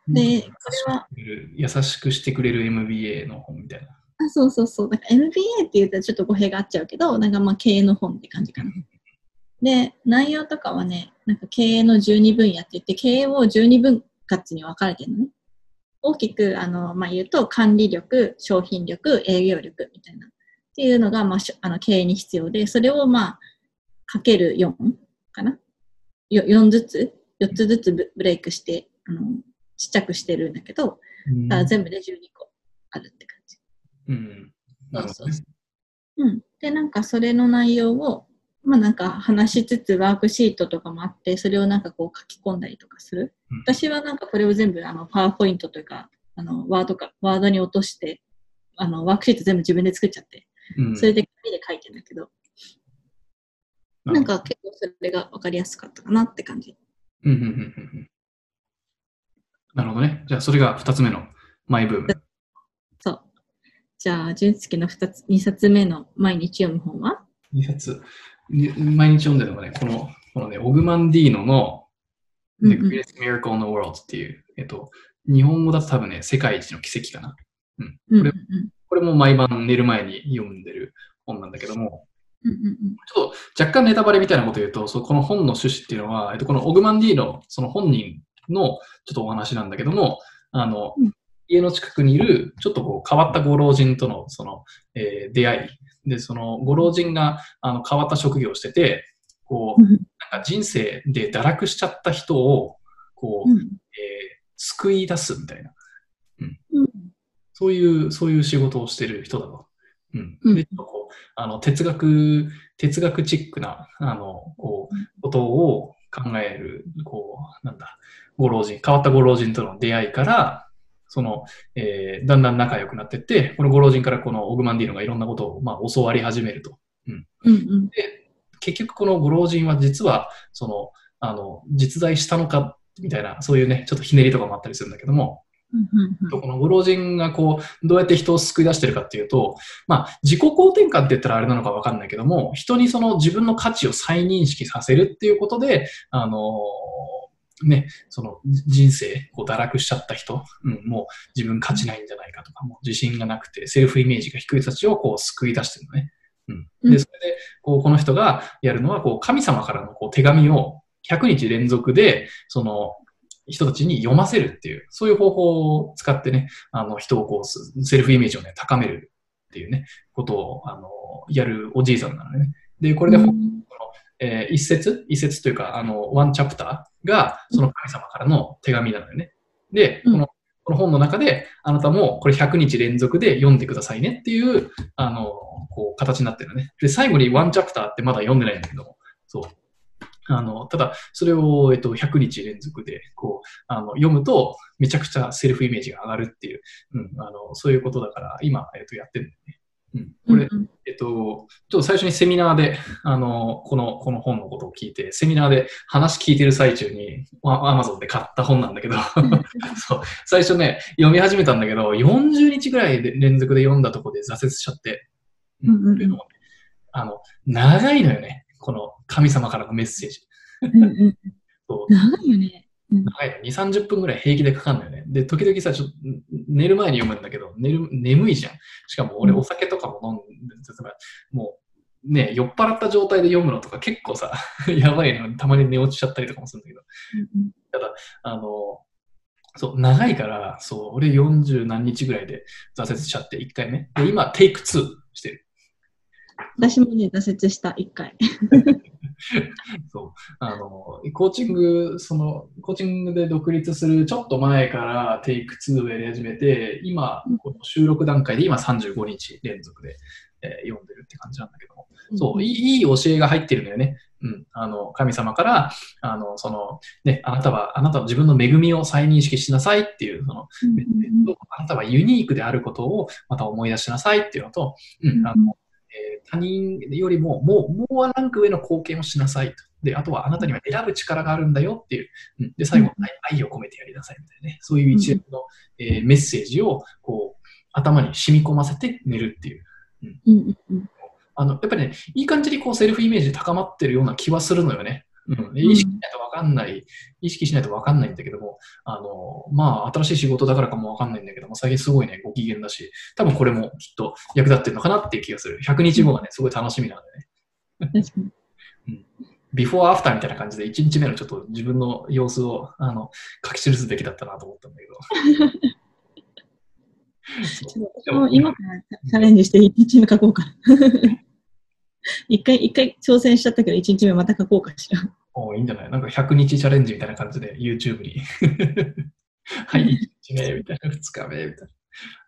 で、これは、優しくしてくれる MBA の本みたいな。あそうそうそう。なんか MBA って言ったらちょっと語弊があっちゃうけど、なんかまあ経営の本って感じかな。で、内容とかはね、なんか経営の12分野って言って、経営を12分割に分かれてるのね。大きくあの、まあ、言うと、管理力、商品力、営業力みたいな。っていうのが、まあ、あの経営に必要で、それをまあ、かける4かな？よ4ずつ、4つずつブブレイクして、あの、ちっちゃくしてるんだけど、うんだから全部で12個あるって感じ。うん。なるほどね。うん。で、なんかそれの内容を、まあなんか話しつつワークシートとかもあって、それをなんかこう書き込んだりとかする。うん私はなんかこれを全部あのパワーポイントというか、あのワードか、ワードに落として、あのワークシート全部自分で作っちゃって、うんそれで紙で書いてるんだけど、なんか結構それがわかりやすかったかなって感じ。うんうんうんうんうんなるほどね。じゃあ、それが2つ目のマイブーム。じゃあ、純介の2つ、2冊目の毎日読む本は？2冊。に毎日読んでるのがね、この、このね、オグマンディーノの The Greatest Miracle in the World っていう、えっと、日本語だと多分ね、世界一の奇跡かな。うん。うんうんこれこれも毎晩寝る前に読んでる本なんだけども、うんうんうんちょっと若干ネタバレみたいなこと言うと、そうこの本の趣旨っていうのは、えっと、このオグマンディーノ、その本人のちょっとお話なんだけども、あの、うん家の近くにいる、ちょっとこう変わったご老人との、その、えー出会い。で、そのご老人があの変わった職業をしてて、こう、うんなんか人生で堕落しちゃった人を、こう、うんえー救い出すみたいな。うんそういう、そういう仕事をしてる人だと。うん。うんで、ちょっとこう、あの、哲学、哲学チックな、あの、こうんう、ことを考える、こう、なんだ、ご老人、変わったご老人との出会いから、その、えーだんだん仲良くなってって、このご老人からこのオグマンディーノがいろんなことを、まあ、教わり始めると。うん。うん結局このご老人は実は、その、あの、実在したのか、みたいな、そういうね、ちょっとひねりとかもあったりするんだけども、うんうんこのご老人がこう、どうやって人を救い出してるかっていうと、まあ、自己肯定感って言ったらあれなのかわかんないけども、人にその自分の価値を再認識させるっていうことで、あのーね、その人生、こう堕落しちゃった人、うん、もう自分価値ないんじゃないかとか、もう自信がなくて、セルフイメージが低い人たちをこう救い出してるのね。うん。で、うんそれで、こう、この人がやるのは、こう、神様からのこう手紙を100日連続で、その、人たちに読ませるっていう、そういう方法を使ってね、あの、人をこう、すセルフイメージをね、高めるっていうね、ことを、あの、やるおじいさんなのね。で、これで、うんえー一節？一節というか、あの、ワンチャプターが、その神様からの手紙なのよね。で、こうんの、この本の中で、あなたもこれ100日連続で読んでくださいねっていう、あの、こう、形になってるのね。で、最後にワンチャプターってまだ読んでないんだけども、そう。あの、ただ、それを、えっと、100日連続で、こう、あの、読むと、めちゃくちゃセルフイメージが上がるっていう、うん、あの、そういうことだから、今、えっと、やってるんだよね。うん。これ、うん。えっと、ちょっと最初にセミナーで、あの、この、この本のことを聞いて、セミナーで話聞いてる最中に、アマゾンで買った本なんだけど、そう、最初ね、読み始めたんだけど、40日ぐらいで連続で読んだところで挫折しちゃって、うんうんあの、長いのよね、この神様からのメッセージ。うんうん。そう。長いよね。長いの2、30分ぐらい平気でかかるんだよね。で、時々さ、ちょっと寝る前に読むんだけど、寝る、眠いじゃん。しかも俺うんお酒とかも飲んで、もう、ね、酔っ払った状態で読むのとか結構さ、やばいの、たまに寝落ちちゃったりとかもするんだけど、うんあの、そう、長いから、そう、俺40何日ぐらいで挫折しちゃって、1回目。で、今、テイク2してる。私もね、挫折した、一回。そう。あの、コーチング、その、コーチングで独立するちょっと前からテイク2をやり始めて、今うん、この収録段階で今35日連続でえー読んでるって感じなんだけども。そう、いい教えが入ってるのよね。うん。あの、神様から、あの、その、ね、あなたは、あなたは自分の恵みを再認識しなさいっていう、その、あなたはユニークであることをまた思い出しなさいっていうのと、うん、あの、えー他人よりももう、もうワンランク上の貢献をしなさいと。で、あとはあなたには選ぶ力があるんだよっていう。うん、で、最後、うん愛愛を込めてやりなさいみたいなね。そういう一連の、えーメッセージを、こう、頭に染み込ませて寝るっていう。うんうんうんあの、やっぱりね、いい感じにこうセルフイメージ高まってるような気はするのよね。うん、意識しないとわかんない、意識しないとわかんないんだけども、あの、まあ、新しい仕事だからかもわかんないんだけども、最近すごいね、ご機嫌だし、多分これもきっと役立ってるのかなっていう気がする。100日後がね、すごい楽しみなんでね。確かに。ビフォーアフターみたいな感じで、1日目のちょっと自分の様子を、あの、書き記すべきだったなと思ったんだけど。そう私も今からチャレンジして1日目書こうかな。一回、一回挑戦しちゃったけど、1日目また書こうかしら。おいいんじゃない？なんか100日チャレンジみたいな感じで YouTube に。はい、1日目みたいな、2日目みたいな。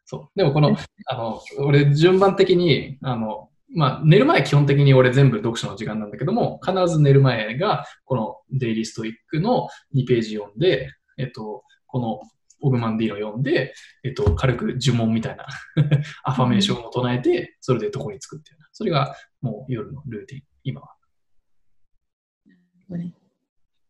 そう。でもこの、あの、俺順番的に、あの、まあ、寝る前基本的に俺全部読書の時間なんだけども、必ず寝る前が、このデイリーストイックの2ページ読んで、えっと、このオグマンディーノ読んで、えっと、軽く呪文みたいな アファメーションを唱えて、それで床につくっていうな。それがもう夜のルーティン、今は。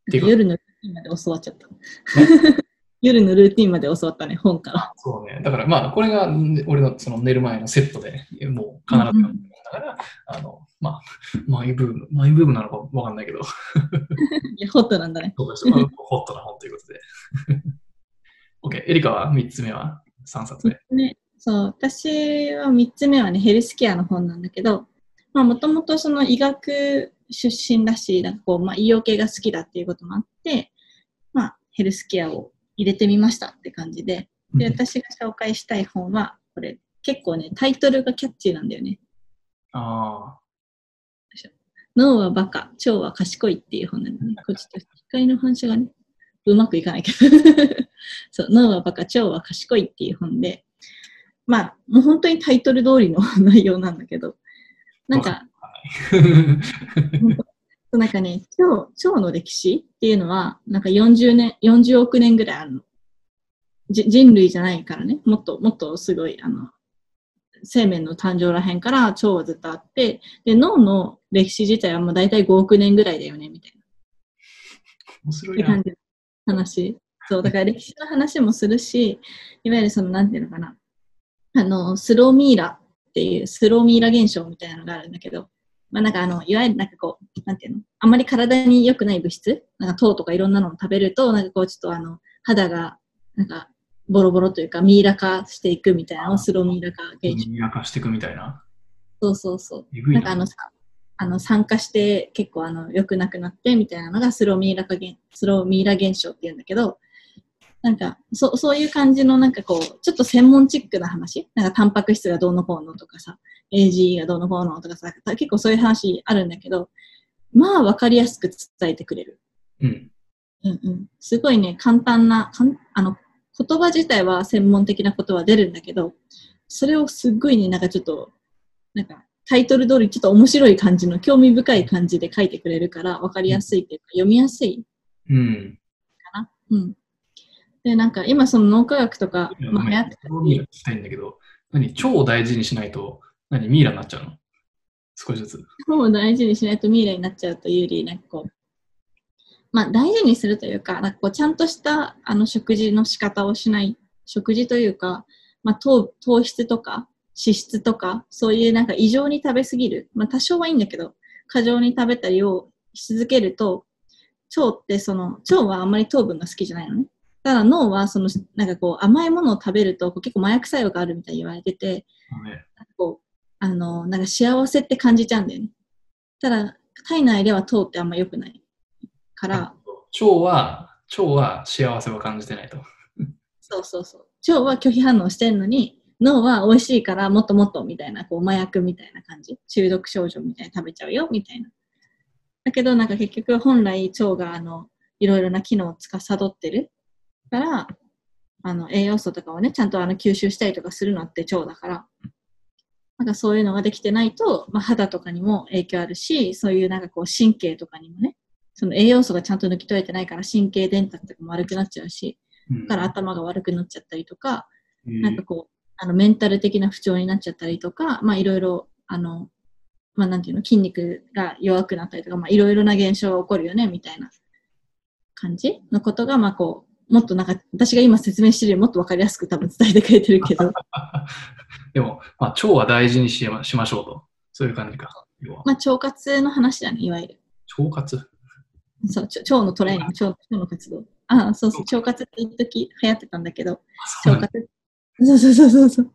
夜のルーティンまで教わっちゃった。夜のルーティンまで教わったね、本から。そうね。だからまあ、これがん俺のその寝る前のセットで、もう必ず読んから、あの、まあ、マイブーム、マイブームなのかわかんないけど、いや、ホットなんだね。そうですホットな本ということで。OK。エリカは3つ目は？3冊目。ね、そう、私は3つ目はね、ヘルスケアの本なんだけど、まあ、もともとその医学出身だし、なんかこう、まあ、医療系が好きだっていうこともあって、まあ、ヘルスケアを入れてみましたって感じで、で、私が紹介したい本は、これ、結構ね、タイトルがキャッチーなんだよね。あ脳はバカ、腸は賢いっていう本なんだね。これちと光の反射がね、うまくいかないけど。そう、脳はバカ、腸は賢いっていう本で、まあ、もう本当にタイトル通りの内容なんだけど、なんか、あ。なんかね、腸、腸の歴史っていうのは、なんか40年、40億年ぐらいあるの。じ人類じゃないからね、もっと、もっとすごい、あの、生命の誕生らへんから腸はずっとあって、で、脳の歴史自体はもう大体5億年ぐらいだよね、みたいな。面白いなって感。じの話。そう、だから歴史の話もするし、いわゆるその、なんていうのかな、あの、スローミーラっていう、スローミーラ現象みたいなのがあるんだけど、まあなんかあの、いわゆるなんかこう、なんていうの、あんまり体に良くない物質、なんか糖とかいろんなのを食べると、なんかこう、ちょっとあの、肌が、なんか、ボロボロというか、ミイラ化していくみたいなのをスローミイラ化現象。ミラ化していくみたいな？そうそうそう。な。なんかあのさ、あの参加して結構あの良くなくなってみたいなのがスローミイラ化現スローミイラ現象っていうんだけど、なんかそそういう感じのなんかこう、ちょっと専門チックな話、なんかタンパク質がどうのこうのとかさ、AGE がどうのこうのとかさ、結構そういう話あるんだけど、まあわかりやすく伝えてくれる。うん。うんうん。すごいね、簡単な、かんあの、言葉自体は専門的なことは出るんだけど、それをすっごいね、なんかちょっと、なんかタイトル通りちょっと面白い感じの、興味深い感じで書いてくれるから、わかりやすいっていうか、読みやすいうん。かな。うん。で、なんか今その脳科学とか、まあ、流行ってたミイラ聞きたいんだけど、何？腸を大事にしないと、何？ミイラになっちゃうの？少しずつ。もう大事にしないとミイラになっちゃうというより、なんかこう、まあ大事にするというか、なんかこうちゃんとしたあの食事の仕方をしない、食事というか、まあ糖糖質とか脂質とか、そういうなんか異常に食べ過ぎる。まあ多少はいいんだけど、過剰に食べたりをし続けると、腸ってその、腸はあんまり糖分が好きじゃないのね。ただ脳はその、なんかこう甘いものを食べるとこう結構麻薬作用があるみたいに言われてて、ねこう、あの、なんか幸せって感じちゃうんだよね。ただ、体内では糖ってあんま良くないから、腸は、腸は幸せは感じてないと。そうそうそう。腸は拒否反応してんのに、脳は美味しいからもっともっとみたいな、こう麻薬みたいな感じ。中毒症状みたいに食べちゃうよみたいな。だけどなんか結局本来腸があの、いろいろな機能を司ってるから、あの栄養素とかをね、ちゃんとあの吸収したりとかするのって腸だから、なんかそういうのができてないと、まあ、肌とかにも影響あるし、そういうなんかこう神経とかにもね、その栄養素がちゃんと抜き取れてないから神経伝達とかも悪くなっちゃうし、うんだから頭が悪くなっちゃったりとか、えーなんかこう、あのメンタル的な不調になっちゃったりとか、まあいろいろ、あの、まあなんていうの、筋肉が弱くなったりとか、まあいろいろな現象が起こるよね、みたいな感じのことが、まあこう、もっとなんか、私が今説明してるよりもっとわかりやすく多分伝えてくれてるけど、でも、まあ、腸は大事にしましましょうと。そういう感じか。まあ腸活の話だね、いわゆる。腸活？そう、腸のトレーニング、腸腸の活動。ああ、そうそう、腸活って一時流行ってたんだけど、腸活。そうそうそうそうそう。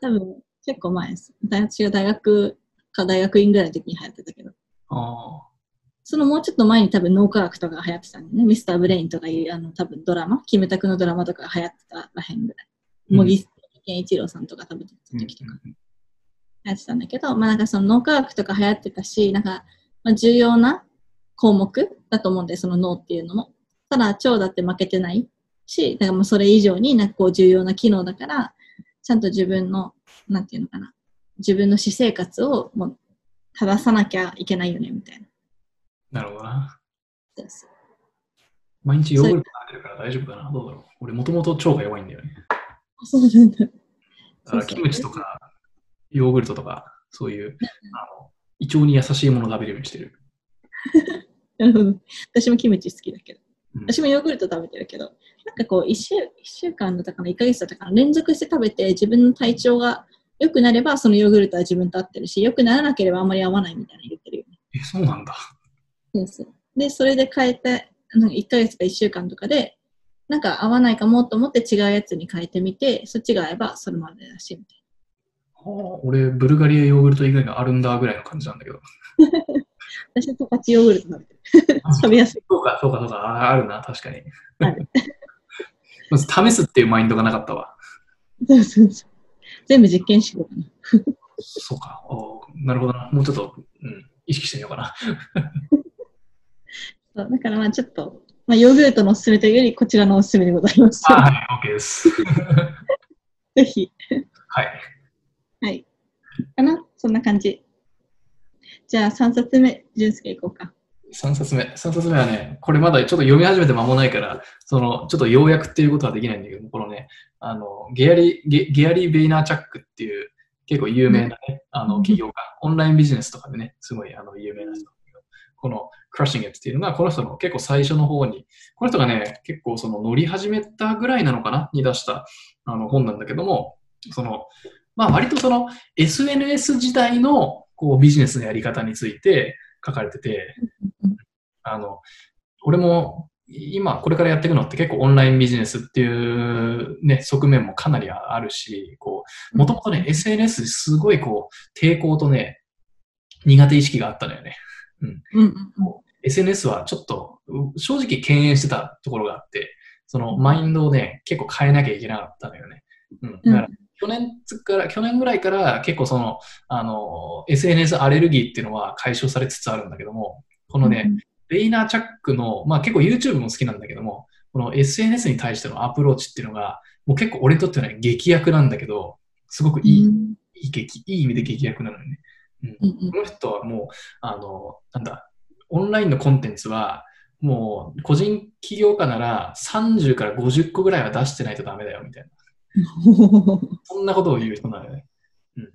多分、結構前です。大私が大学か大学院ぐらいの時に流行ってたけど。あそのもうちょっと前に多分脳科学とかが流行ってたんだよね。ミスターブレインとかいうあの多分ドラマ、キムタクのドラマとかが流行ってたらへんぐらい。うん茂木健一郎さんとか多分た時とか流行ってたんだけど、まあなんかその脳科学とか流行ってたし、なんか、まあ、重要な項目だと思うんで、その脳っていうのも。ただ腸だって負けてないし、だからもうそれ以上になんかこう重要な機能だから、ちゃんと自分の、なんていうのかな、自分の私生活をもう正さなきゃいけないよね、みたいな。なるほどな。そうそう毎日ヨーグルト食べてるから大丈夫かなどうだろう俺もともと腸が弱いんだよね。あそうなんだ。だからキムチとかヨーグルトとかそういう あの胃腸に優しいものを食べるようにしてる。なるほど。私もキムチ好きだけど。うん私もヨーグルト食べてるけど、なんかこう、1週 ,1 週間だったかな、1ヶ月だったかな、連続して食べて自分の体調が良くなれば、そのヨーグルトは自分と合ってるし、良くならなければあんまり合わないみたいな言ってるよね。え、そうなんだ。そうそうで、それで変えて、なんか1ヶ月か1週間とかで、なんか合わないかもと思って違うやつに変えてみて、そっちが合えばそれまでだし、みたいはあ俺、ブルガリアヨーグルト以外があるんだぐらいの感じなんだけど。な。私は十勝ヨーグルト食べてる。食べやすい。そうか、そうか、そうか。ああるな、確かにある。まず試すっていうマインドがなかったわ。そうそうそう。全部実験しようかな。そうか。おなるほどな。もうちょっと、うん、意識してみようかな。そうだからまあちょっと、まあ、ヨーグルトのおすすめというより、こちらのおすすめでございます。あはい、OK です。ぜひ。はい。はい。かな？そんな感じ。じゃあ3冊目、淳介いこうか。3冊目。3冊目はね、これまだちょっと読み始めて間もないから、その、ちょっと要約っていうことはできないんだけど、このね、あの、ゲアリー、ゲゲアリー・ベイナーチャックっていう、結構有名なね、あの、うん企業が、オンラインビジネスとかでね、すごいあの有名な人この、クラッシングっていうのが、この人の結構最初の方に、この人がね、結構その乗り始めたぐらいなのかな？に出したあの本なんだけども、その、まあ割とその SNS 時代のこうビジネスのやり方について書かれてて、あの、俺も今これからやっていくのって結構オンラインビジネスっていうね、側面もかなりあるし、こう、もともとね、SNS ですごいこう、抵抗とね、苦手意識があったのよね。うんうんうん。SNS はちょっとう正直敬遠してたところがあって、そのマインドをね、結構変えなきゃいけなかったのよね。うん。だから、去年から、去年ぐらいから結構その、あの、SNS アレルギーっていうのは解消されつつあるんだけども、このね、ベイナーチャックの、まあ結構 YouTube も好きなんだけども、この SNS に対してのアプローチっていうのが、もう結構俺にとってはね、劇薬なんだけど、すごくいい、うんいい劇、いい意味で劇薬なのよね。うんうんこの人はもう、あの、なんだ、オンラインのコンテンツは、もう、個人起業家なら30から50個ぐらいは出してないとダメだよ、みたいな。そんなことを言う人なのよね。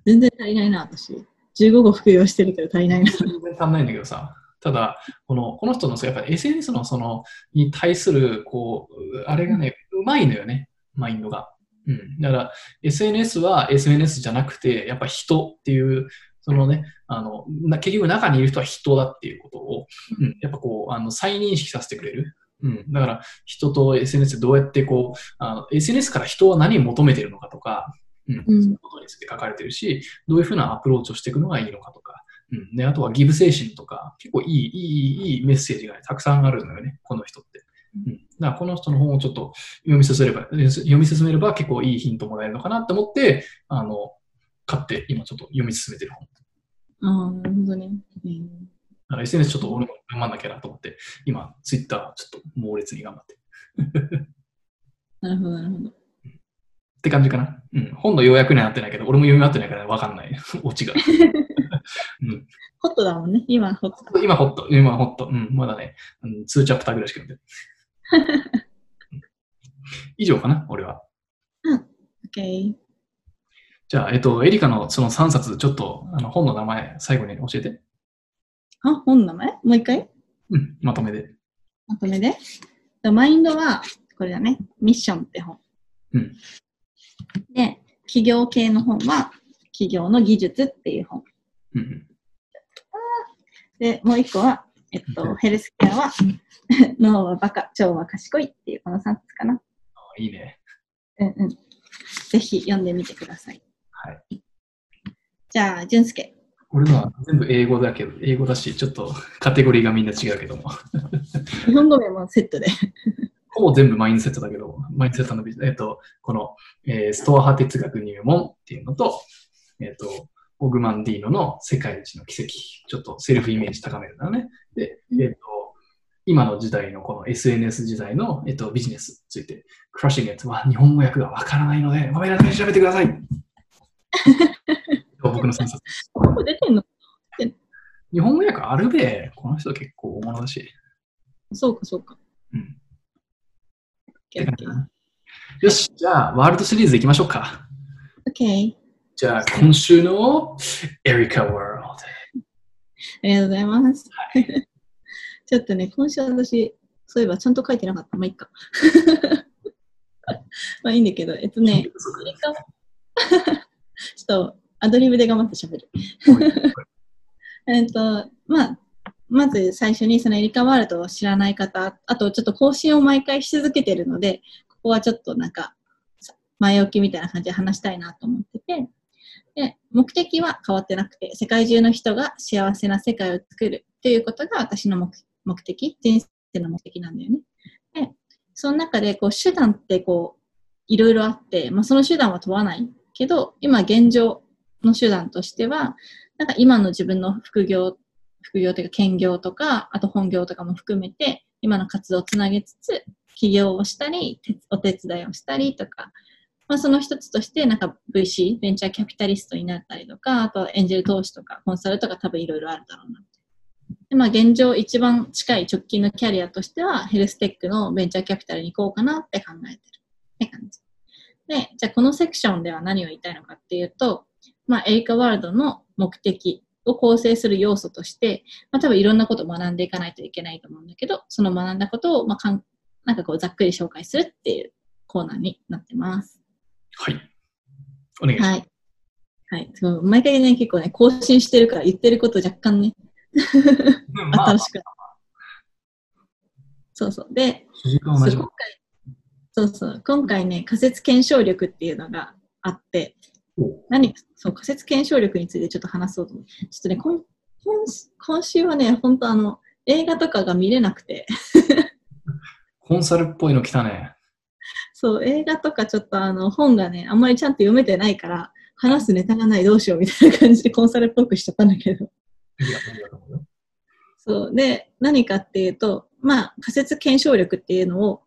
全然足りないな、私。15個服用してるけど足りないな。全然足んないんだけどさ。ただ、この、この人のさ、やっぱり SNS のその、に対する、こう、あれがね、うまいのよね、マインドが。うん。だから、SNS は SNS じゃなくて、やっぱ人っていう、そのね、あの、な結局中にいる人は人だっていうことを、うん、やっぱこう、あの、再認識させてくれる。うん。だから、人と SNS でどうやってこう、あの SNS から人は何を求めているのかとか、うん、うんそういうことについて書かれてるし、どういうふうなアプローチをしていくのがいいのかとか、うん、であとはギブ精神とか、結構いい、いい、いいメッセージが、ね、たくさんあるのよね、この人って。うん、だからこの人の本をちょっと読み進めれば、読み進めれば結構いいヒントもらえるのかなって思って、あの、買って今ちょっと読み進めてる本。ああ、なるほどね。うんだから SNS ちょっと俺も頑張んなきゃなと思って、今、ツイッターちょっと猛烈に頑張って。なるほど、なるほど。って感じかな。うん、本の要約にはなってないけど、俺も読み終わってないからわかんない。オチが。うん、ホットだもんね。今ホットだ。今ホット、今ホット。うん、まだね、うん、2チャプターぐらいしか読んで。以上かな、俺は。OK。じゃあ、えっと、エリカのその3冊、ちょっとあの本の名前、最後に教えて。あ、本の名前？もう一回？うん、まとめで。まとめで？マインドは、これだね。ミッションって本。うんで、企業系の本は、企業の技術っていう本。うんうん、で、もう一個は、えっと、ヘルスケアは、脳はバカ、腸は賢いっていうこの3つかな。あいいね。うんうん。ぜひ読んでみてください。はい。じゃあ、淳介。俺のは全部英語だけど、英語だし、ちょっとカテゴリーがみんな違うけども。日本語名もセットで。ほぼ全部マインドセットだけど、マインドセットのビジ、えっと、この、えーストア派哲学入門っていうのと、えっと、オグマンディーノの世界一の奇跡。ちょっとセルフイメージ高めるんだね。で、えっと、今の時代のこの SNS 時代の、えっと、ビジネスについて、クラッシングは日本語訳がわからないので、まめらで調べてください。僕の先生。ここ出てんの日本語訳あるべ。この人結構大物だし。そうか、そうか。うん。よし、じゃあ、ワールドシリーズ行きましょうか。OK。じゃあ、今週のエリカワールド。ありがとうございます。ちょっとね、今週私、そういえばちゃんと書いてなかった。まあ、いいか。まあいいんだけど、えっとね、アメリカ ちょっとアドリブで頑張って喋る。えっと、まあ、まず最初にそのエリカワールドを知らない方、あとちょっと更新を毎回し続けてるので、ここはちょっとなんか、前置きみたいな感じで話したいなと思ってて、で、目的は変わってなくて、世界中の人が幸せな世界を作るということが私の目目的、人生の目的なんだよね。で、その中でこう手段ってこう、いろいろあって、まあ、その手段は問わないけど、今現状の手段としては、なんか今の自分の副業、副業というか兼業とか、あと本業とかも含めて、今の活動をつなげつつ、起業をしたり、お手伝いをしたりとか、まあ、その一つとして、なんか VC、ベンチャーキャピタリストになったりとか、あとエンジェル投資とか、コンサルとか多分いろいろあるだろうな。で、まあ現状一番近い直近のキャリアとしては、ヘルステックのベンチャーキャピタルに行こうかなって考えてるって感じ。で、じゃあこのセクションでは何を言いたいのかっていうと、まあエリカワールドの目的を構成する要素として、まあ多分いろんなことを学んでいかないといけないと思うんだけど、その学んだことを、まあかん、なんかこうざっくり紹介するっていうコーナーになってます。はい。お願いします。はい。はい。毎回ね、結構ね、更新してるから言ってること若干ね、まあ新しく。そうそう。で、今回、そうそう、今回ね、仮説検証力っていうのがあって、何そう、仮説検証力についてちょっと話そうと思う。ちょっとね、今今今週はね、本当あの、映画とかが見れなくて、コンサルっぽいの来たね。そう、映画とかちょっとあの、本がね、あんまりちゃんと読めてないから、話すネタがない、どうしようみたいな感じでコンサルっぽくしちゃったんだけど。そう。で、何かっていうと、まあ、仮説検証力っていうのを、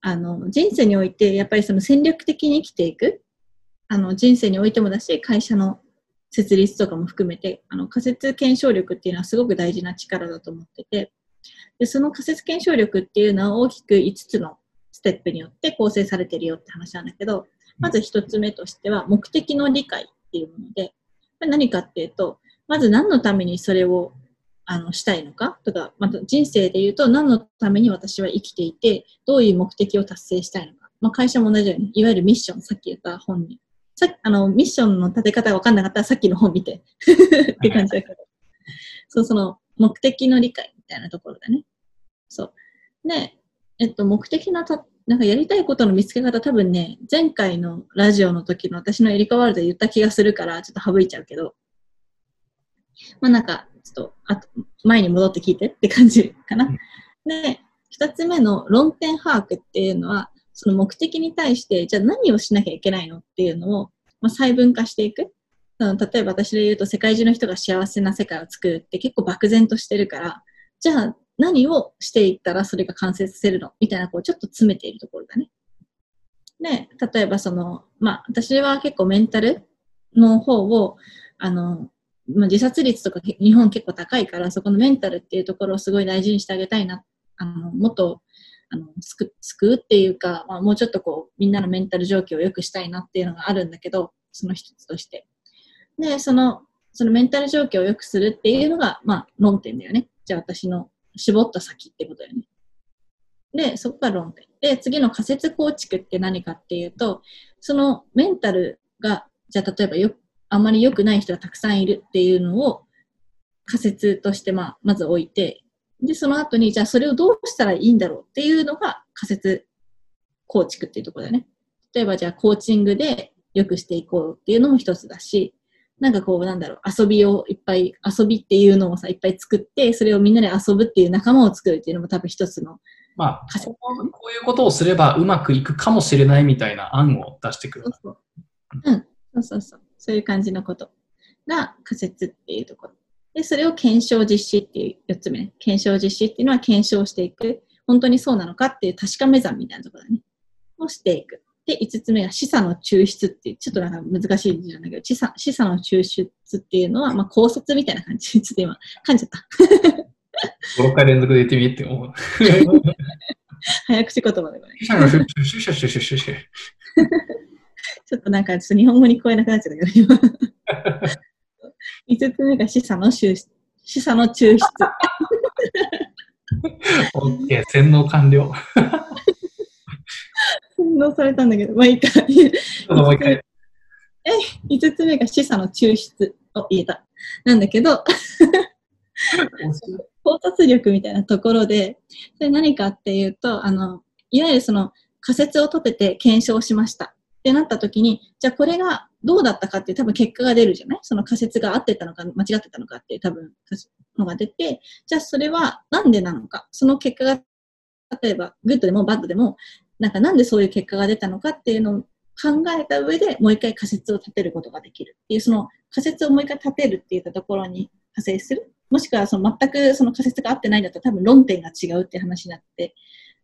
あの、人生において、やっぱりその戦略的に生きていく、あの、人生においてもだし、会社の設立とかも含めて、あの、仮説検証力っていうのはすごく大事な力だと思ってて、で、その仮説検証力っていうのは大きく5つのステップによって構成されてるよって話なんだけど、まず1つ目としては、目的の理解っていうもので、何かっていうと、まず何のためにそれをあのしたいのかとか、また人生で言うと何のために私は生きていて、どういう目的を達成したいのか。まあ、会社も同じように、いわゆるミッション、さっき言った本に。さあのミッションの立て方が分かんなかったらさっきの本見て って感じだけど。そう、その目的の理解みたいなところだね。そう。で、えっと、目的のた、なんかやりたいことの見つけ方多分ね、前回のラジオの時の私のエリカワールドで言った気がするから、ちょっと省いちゃうけど、まあなんか、ちょっと、あと、前に戻って聞いてって感じかな。で、二つ目の論点把握っていうのは、その目的に対して、じゃあ何をしなきゃいけないのっていうのを、まあ、細分化していく。例えば私で言うと、世界中の人が幸せな世界を作るって結構漠然としてるから、じゃあ何をしていったらそれが完成させるの？みたいな、こう、ちょっと詰めているところだね。で、例えばその、まあ、私は結構メンタルの方を、あの、まあ、自殺率とか日本結構高いから、そこのメンタルっていうところをすごい大事にしてあげたいな。あの、もっと、あの、救救うっていうか、まあ、もうちょっとこう、みんなのメンタル状況を良くしたいなっていうのがあるんだけど、その一つとして。で、その、そのメンタル状況を良くするっていうのが、まあ、論点だよね。じゃあ私の絞った先ってことだよね。で、そこが論点。で、次の仮説構築って何かっていうと、そのメンタルが、じゃあ例えばよ、あんまり良くない人がたくさんいるっていうのを仮説として、まあ、まず置いて、で、その後に、じゃあそれをどうしたらいいんだろうっていうのが仮説構築っていうところだよね。例えばじゃあコーチングで良くしていこうっていうのも一つだし、なんかこう、なんだろう、遊びをいっぱい、遊びっていうのをさ、いっぱい作って、それをみんなで遊ぶっていう仲間を作るっていうのも多分一つのまあ、こういうことをすればうまくいくかもしれないみたいな案を出してくる。そうそう。うん。そうそうそう。そういう感じのことが仮説っていうところ。で、それを検証実施っていう4つ目ね。検証実施っていうのは検証していく。本当にそうなのかっていう確かめ算みたいなところだね。をしていく。で、5つ目が示唆の抽出っていう、ちょっとなんか難しい字なんだけど、示唆示唆の抽出っていうのは、まあ考察みたいな感じ。ちょっと今、噛んじゃった。5、6回連続で言ってみって思う。早口言葉でこれ。ちょっとなんかちょっと日本語に聞こえなくなっちゃったけど、今。5つ目が示唆の抽出。示唆の抽出。OK、洗脳完了。洗脳されたんだけど、まあいいか。もう一回。え、5つ目が示唆の抽出を言えた。なんだけど、考察力みたいなところで、それ何かっていうと、あの、いわゆるその仮説を立てて検証しましたってなった時に、じゃあこれがどうだったかって多分結果が出るじゃない？その仮説が合ってたのか間違ってたのかって多分のが出て、じゃあそれはなんでなのか、その結果が例えばグッドでもバッドでも、なんかなんでそういう結果が出たのかっていうのを考えた上でもう一回仮説を立てることができるっていう、その仮説をもう一回立てるっていったところに派生する？もしくはその全くその仮説が合ってないんだったら多分論点が違うって話になって、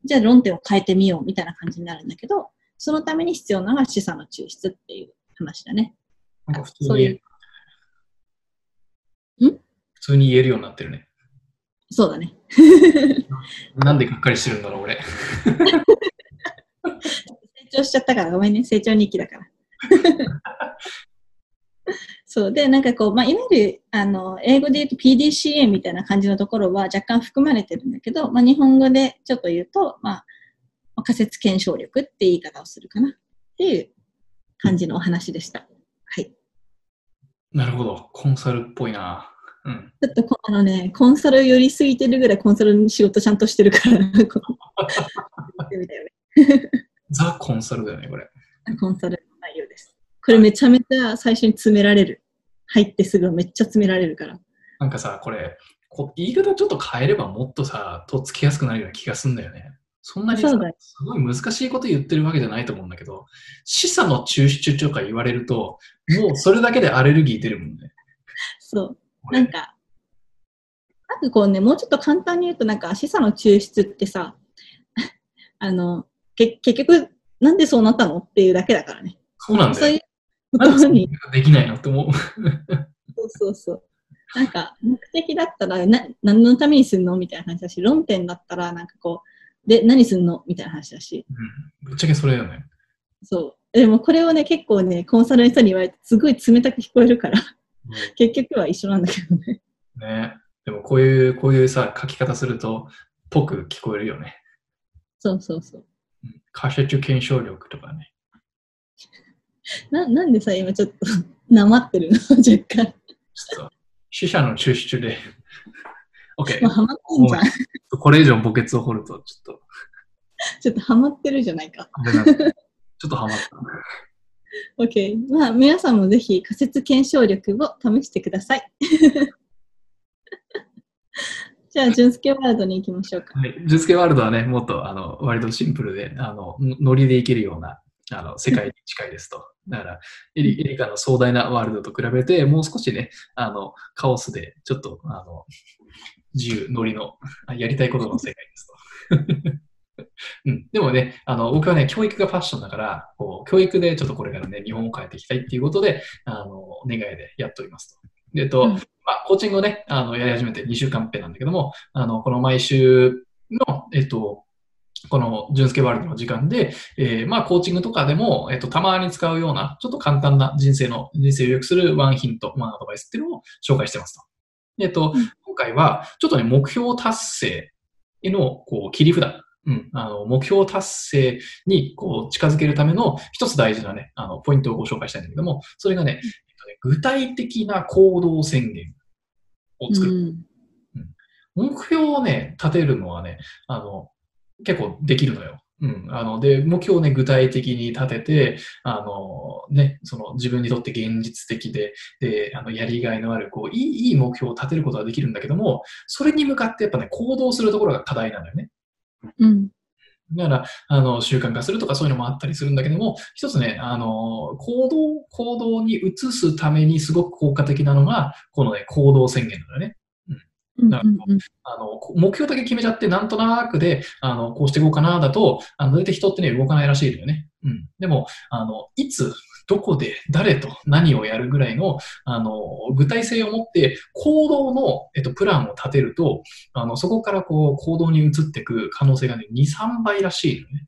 じゃあ論点を変えてみようみたいな感じになるんだけど、そのために必要なのが示唆の抽出っていう話だね。なんか普通に、そういう。ん？普通に言えるようになってるね。そうだね。なんでがっかりしてるんだろう、俺。成長しちゃったから、ごめんね。成長日記だから。そうで、なんかこう、まあ、いわゆるあの英語で言うと PDCA みたいな感じのところは若干含まれてるんだけど、まあ、日本語でちょっと言うと、まあ、仮説検証力って言い方をするかなっていう感じのお話でした。はい。なるほど。コンサルっぽいな。うん、ちょっとあのね、コンサル寄りすぎてるぐらいコンサルの仕事ちゃんとしてるから、ザ・コンサルだよね、これ。コンサルの内容です。これめちゃめちゃ最初に詰められる。入ってすぐめっちゃ詰められるから。なんかさ、これ、こ言い方ちょっと変えればもっとさ、とっつきやすくなるような気がするんだよね。そんなにすごい難しいこと言ってるわけじゃないと思うんだけど、示唆の抽出とか言われると、もうそれだけでアレルギー出るもんね。そう。なんか、なんかこうね、もうちょっと簡単に言うと、なんか示唆の抽出ってさ、あの、け結局、なんでそうなったのっていうだけだからね。そうなんだよ。なんでできないのって思う。そうそうそう。なんか、目的だったらな、何のためにすんの？みたいな話だし、論点だったら、なんかこう、で、何すんの？みたいな話だし。うん。ぶっちゃけそれよね。そう。でもこれをね、結構ね、コンサルの人に言われて、すごい冷たく聞こえるから、うん、結局は一緒なんだけどね。ね。でもこういう、こういうさ、書き方すると、ぽく聞こえるよね。そうそうそう。仮説検証力とかね。ななんでさ、今ちょっと なまってるの？若干。ちょっと、死者の抽出で。OK。もうハマってんじゃん。これ以上墓穴を掘ると、ちょっと。ちょっとハマってるじゃないか。ちょっとハマった。OK。まあ、皆さんもぜひ仮説検証力を試してください。じゃあ、純介ワールドに行きましょうか。はい。純介ワールドはね、もっと、あの、割とシンプルで、あの、ノリでいけるような、あの、世界に近いですと。だから、エリエリカの壮大なワールドと比べて、もう少しね、あの、カオスで、ちょっと、あの、自由、ノリの、やりたいことの世界ですと。うん。でもね、あの、僕はね、教育がファッションだから、こう、教育でちょっとこれからね、日本を変えていきたいっていうことで、あの、願いでやっておりますと。でえっと、うんまあ、コーチングをね、あの、やり始めて2週間目なんだけども、あの、この毎週の、えっと、この、純介ワールドの時間で、えーまあ、コーチングとかでも、えっと、たまに使うような、ちょっと簡単な人生の、人生を良くするワンヒント、ワンアドバイスっていうのを紹介してますと。でえっと、回は、ちょっとね、目標達成への、こう、切り札。うん、あの、目標達成に、こう、近づけるための一つ大事なね、あの、ポイントをご紹介したいんだけども、それがね、えっとね具体的な行動宣言を作る。うん目標をね、立てるのはね、あの、結構できるのよ。うん。あの、で、目標をね、具体的に立てて、あの、ね、その自分にとって現実的で、で、あの、やりがいのある、こう、いい、いい目標を立てることができるんだけども、それに向かってやっぱね、行動するところが課題なのよね。うん。だから、あの、習慣化するとかそういうのもあったりするんだけども、一つね、あの、行動、行動に移すためにすごく効果的なのが、このね、行動宣言なのよね。うん。なるほあの、こ目標だけ決めちゃって、なんとなくで、あの、こうしていこうかな、だと、あの、大体人ってね、動かないらしいのよね。うん。でも、あの、いつ、どこで、誰と何をやるぐらいの、あの、具体性を持って、行動の、えっと、プランを立てると、あの、そこからこう、行動に移っていく可能性がね、2、3倍らしいのね。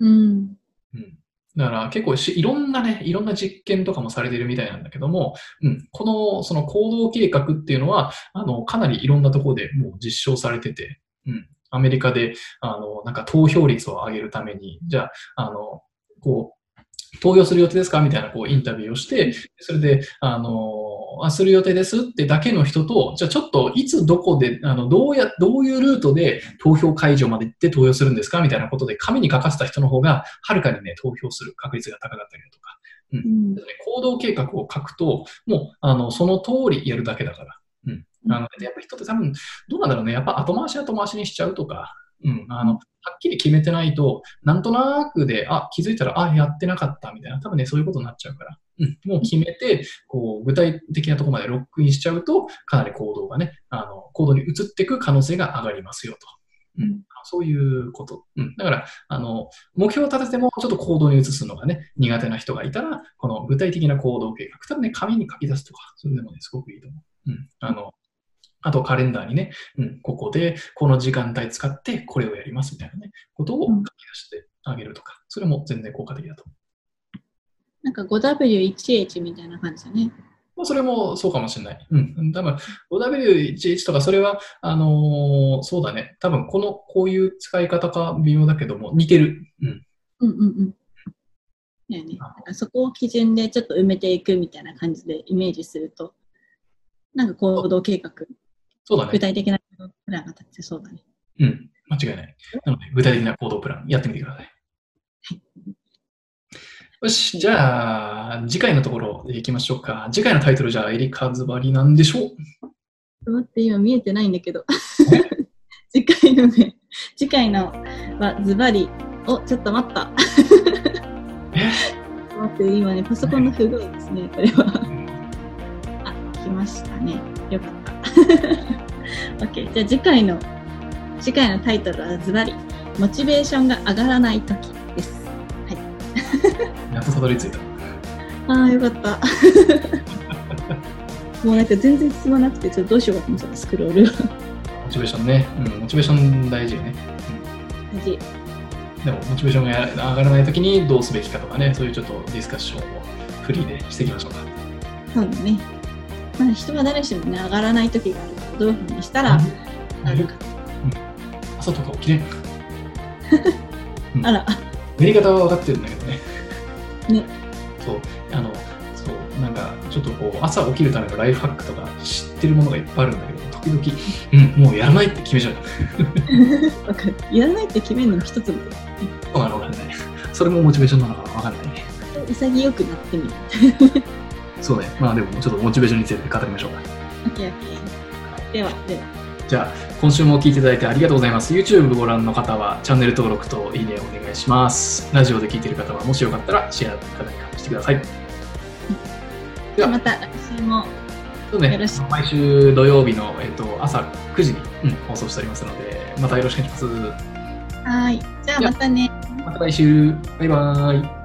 うん。うん。だから結構し、いろんなね、いろんな実験とかもされてるみたいなんだけども、うん、この、その行動計画っていうのは、あの、かなりいろんなところでもう実証されてて、うん、アメリカで、あの、なんか投票率を上げるために、じゃあ、あの、こう、投票する予定ですか？みたいなこうインタビューをして、それで、あの、あ、する予定ですってだけの人と、じゃあちょっといつどこで、あの、どうや、どういうルートで投票会場まで行って投票するんですかみたいなことで紙に書かせた人の方が、はるかにね、投票する確率が高かったりだとか。うん。行動計画を書くと、もう、あの、その通りやるだけだから。うん。あの、やっぱ人って多分、どうなんだろうね。やっぱ後回し後回しにしちゃうとか、うん。あの、はっきり決めてないと、なんとなくで、あ、気づいたら、あ、やってなかったみたいな、多分ね、そういうことになっちゃうから。うん。もう決めて、こう、具体的なとこまでロックインしちゃうと、かなり行動がね、あの、行動に移っていく可能性が上がりますよと。うん。そういうこと。うん。だから、あの、目標を立ててもちょっと行動に移すのがね、苦手な人がいたら、この具体的な行動計画、多分ね、紙に書き出すとか、それでもね、すごくいいと思う。うん。あの、あとカレンダーにね、うん、ここで、この時間帯使ってこれをやりますみたいなね、ことを書き出してあげるとか、それも全然効果的だと思なんか 5W1H みたいな感じだね。う。まあ、それもそうかもしれない。うん。多分、5W11 とか、それは、あのーそうだね。多分、この、こういう使い方か微妙だけども、似てる。うん。うんうんうん。そこを基準でちょっと埋めていくみたいな感じでイメージすると、なんか行動計画、そうだね。具体的なプランが立ってそうだね。うん。間違いない。なので、具体的な行動プラン、やってみてください。よし、じゃあ、次回のところでいきましょうか。次回のタイトル、じゃあ、エリカズバリなんでしょう？待って、今見えてないんだけど。次回のね、次回のはズバリ、お、ちょっと待った。え？待って、今ね、パソコンの不具合ですね、これは。あ、来ましたね。よかった。OK。じゃあ次回の、次回のタイトルはズバリ、モチベーションが上がらないときです。やっとたどり着いた。ああ、よかった。もうなんか全然進まなくて、ちょっとどうしようかと思ってた、スクロールが。モチベーションね。うん、モチベーション大事よね。大事。うん、でも、モチベーションが上がらないときにどうすべきかとかね、そういうちょっとディスカッションをフリーでしていきましょうか。そうだね。まあ、人は誰しもね、上がらないときがあるから、どういうふうにしたら上がるか。朝とか起きれん。あら、あ、やり方は分かってるんだけどね。ね。そう、あの、そう、なんか、ちょっとこう、朝起きるためのライフハックとか知ってるものがいっぱいあるんだけど、時々、うん、もうやらないって決めちゃう。わかる。やらないって決めるのも一つのそうなのかね。それもモチベーションなのか分かんないね。潔くなってみる。そうね。まあでも、ちょっとモチベーションについて語りましょうか。オッケーオッケー。では、では。じゃあ、今週も聞いていただいてありがとうございます。YouTube ご覧の方はチャンネル登録といいねをお願いします。ラジオで聞いている方はもしよかったらシェア方にしてください。ではまた来週もそうねよろしく、毎週土曜日の、えっと朝9時に、うん放送しておりますので、またよろしくお願いします。はい。じゃあまたね。また来週。バイバーイ。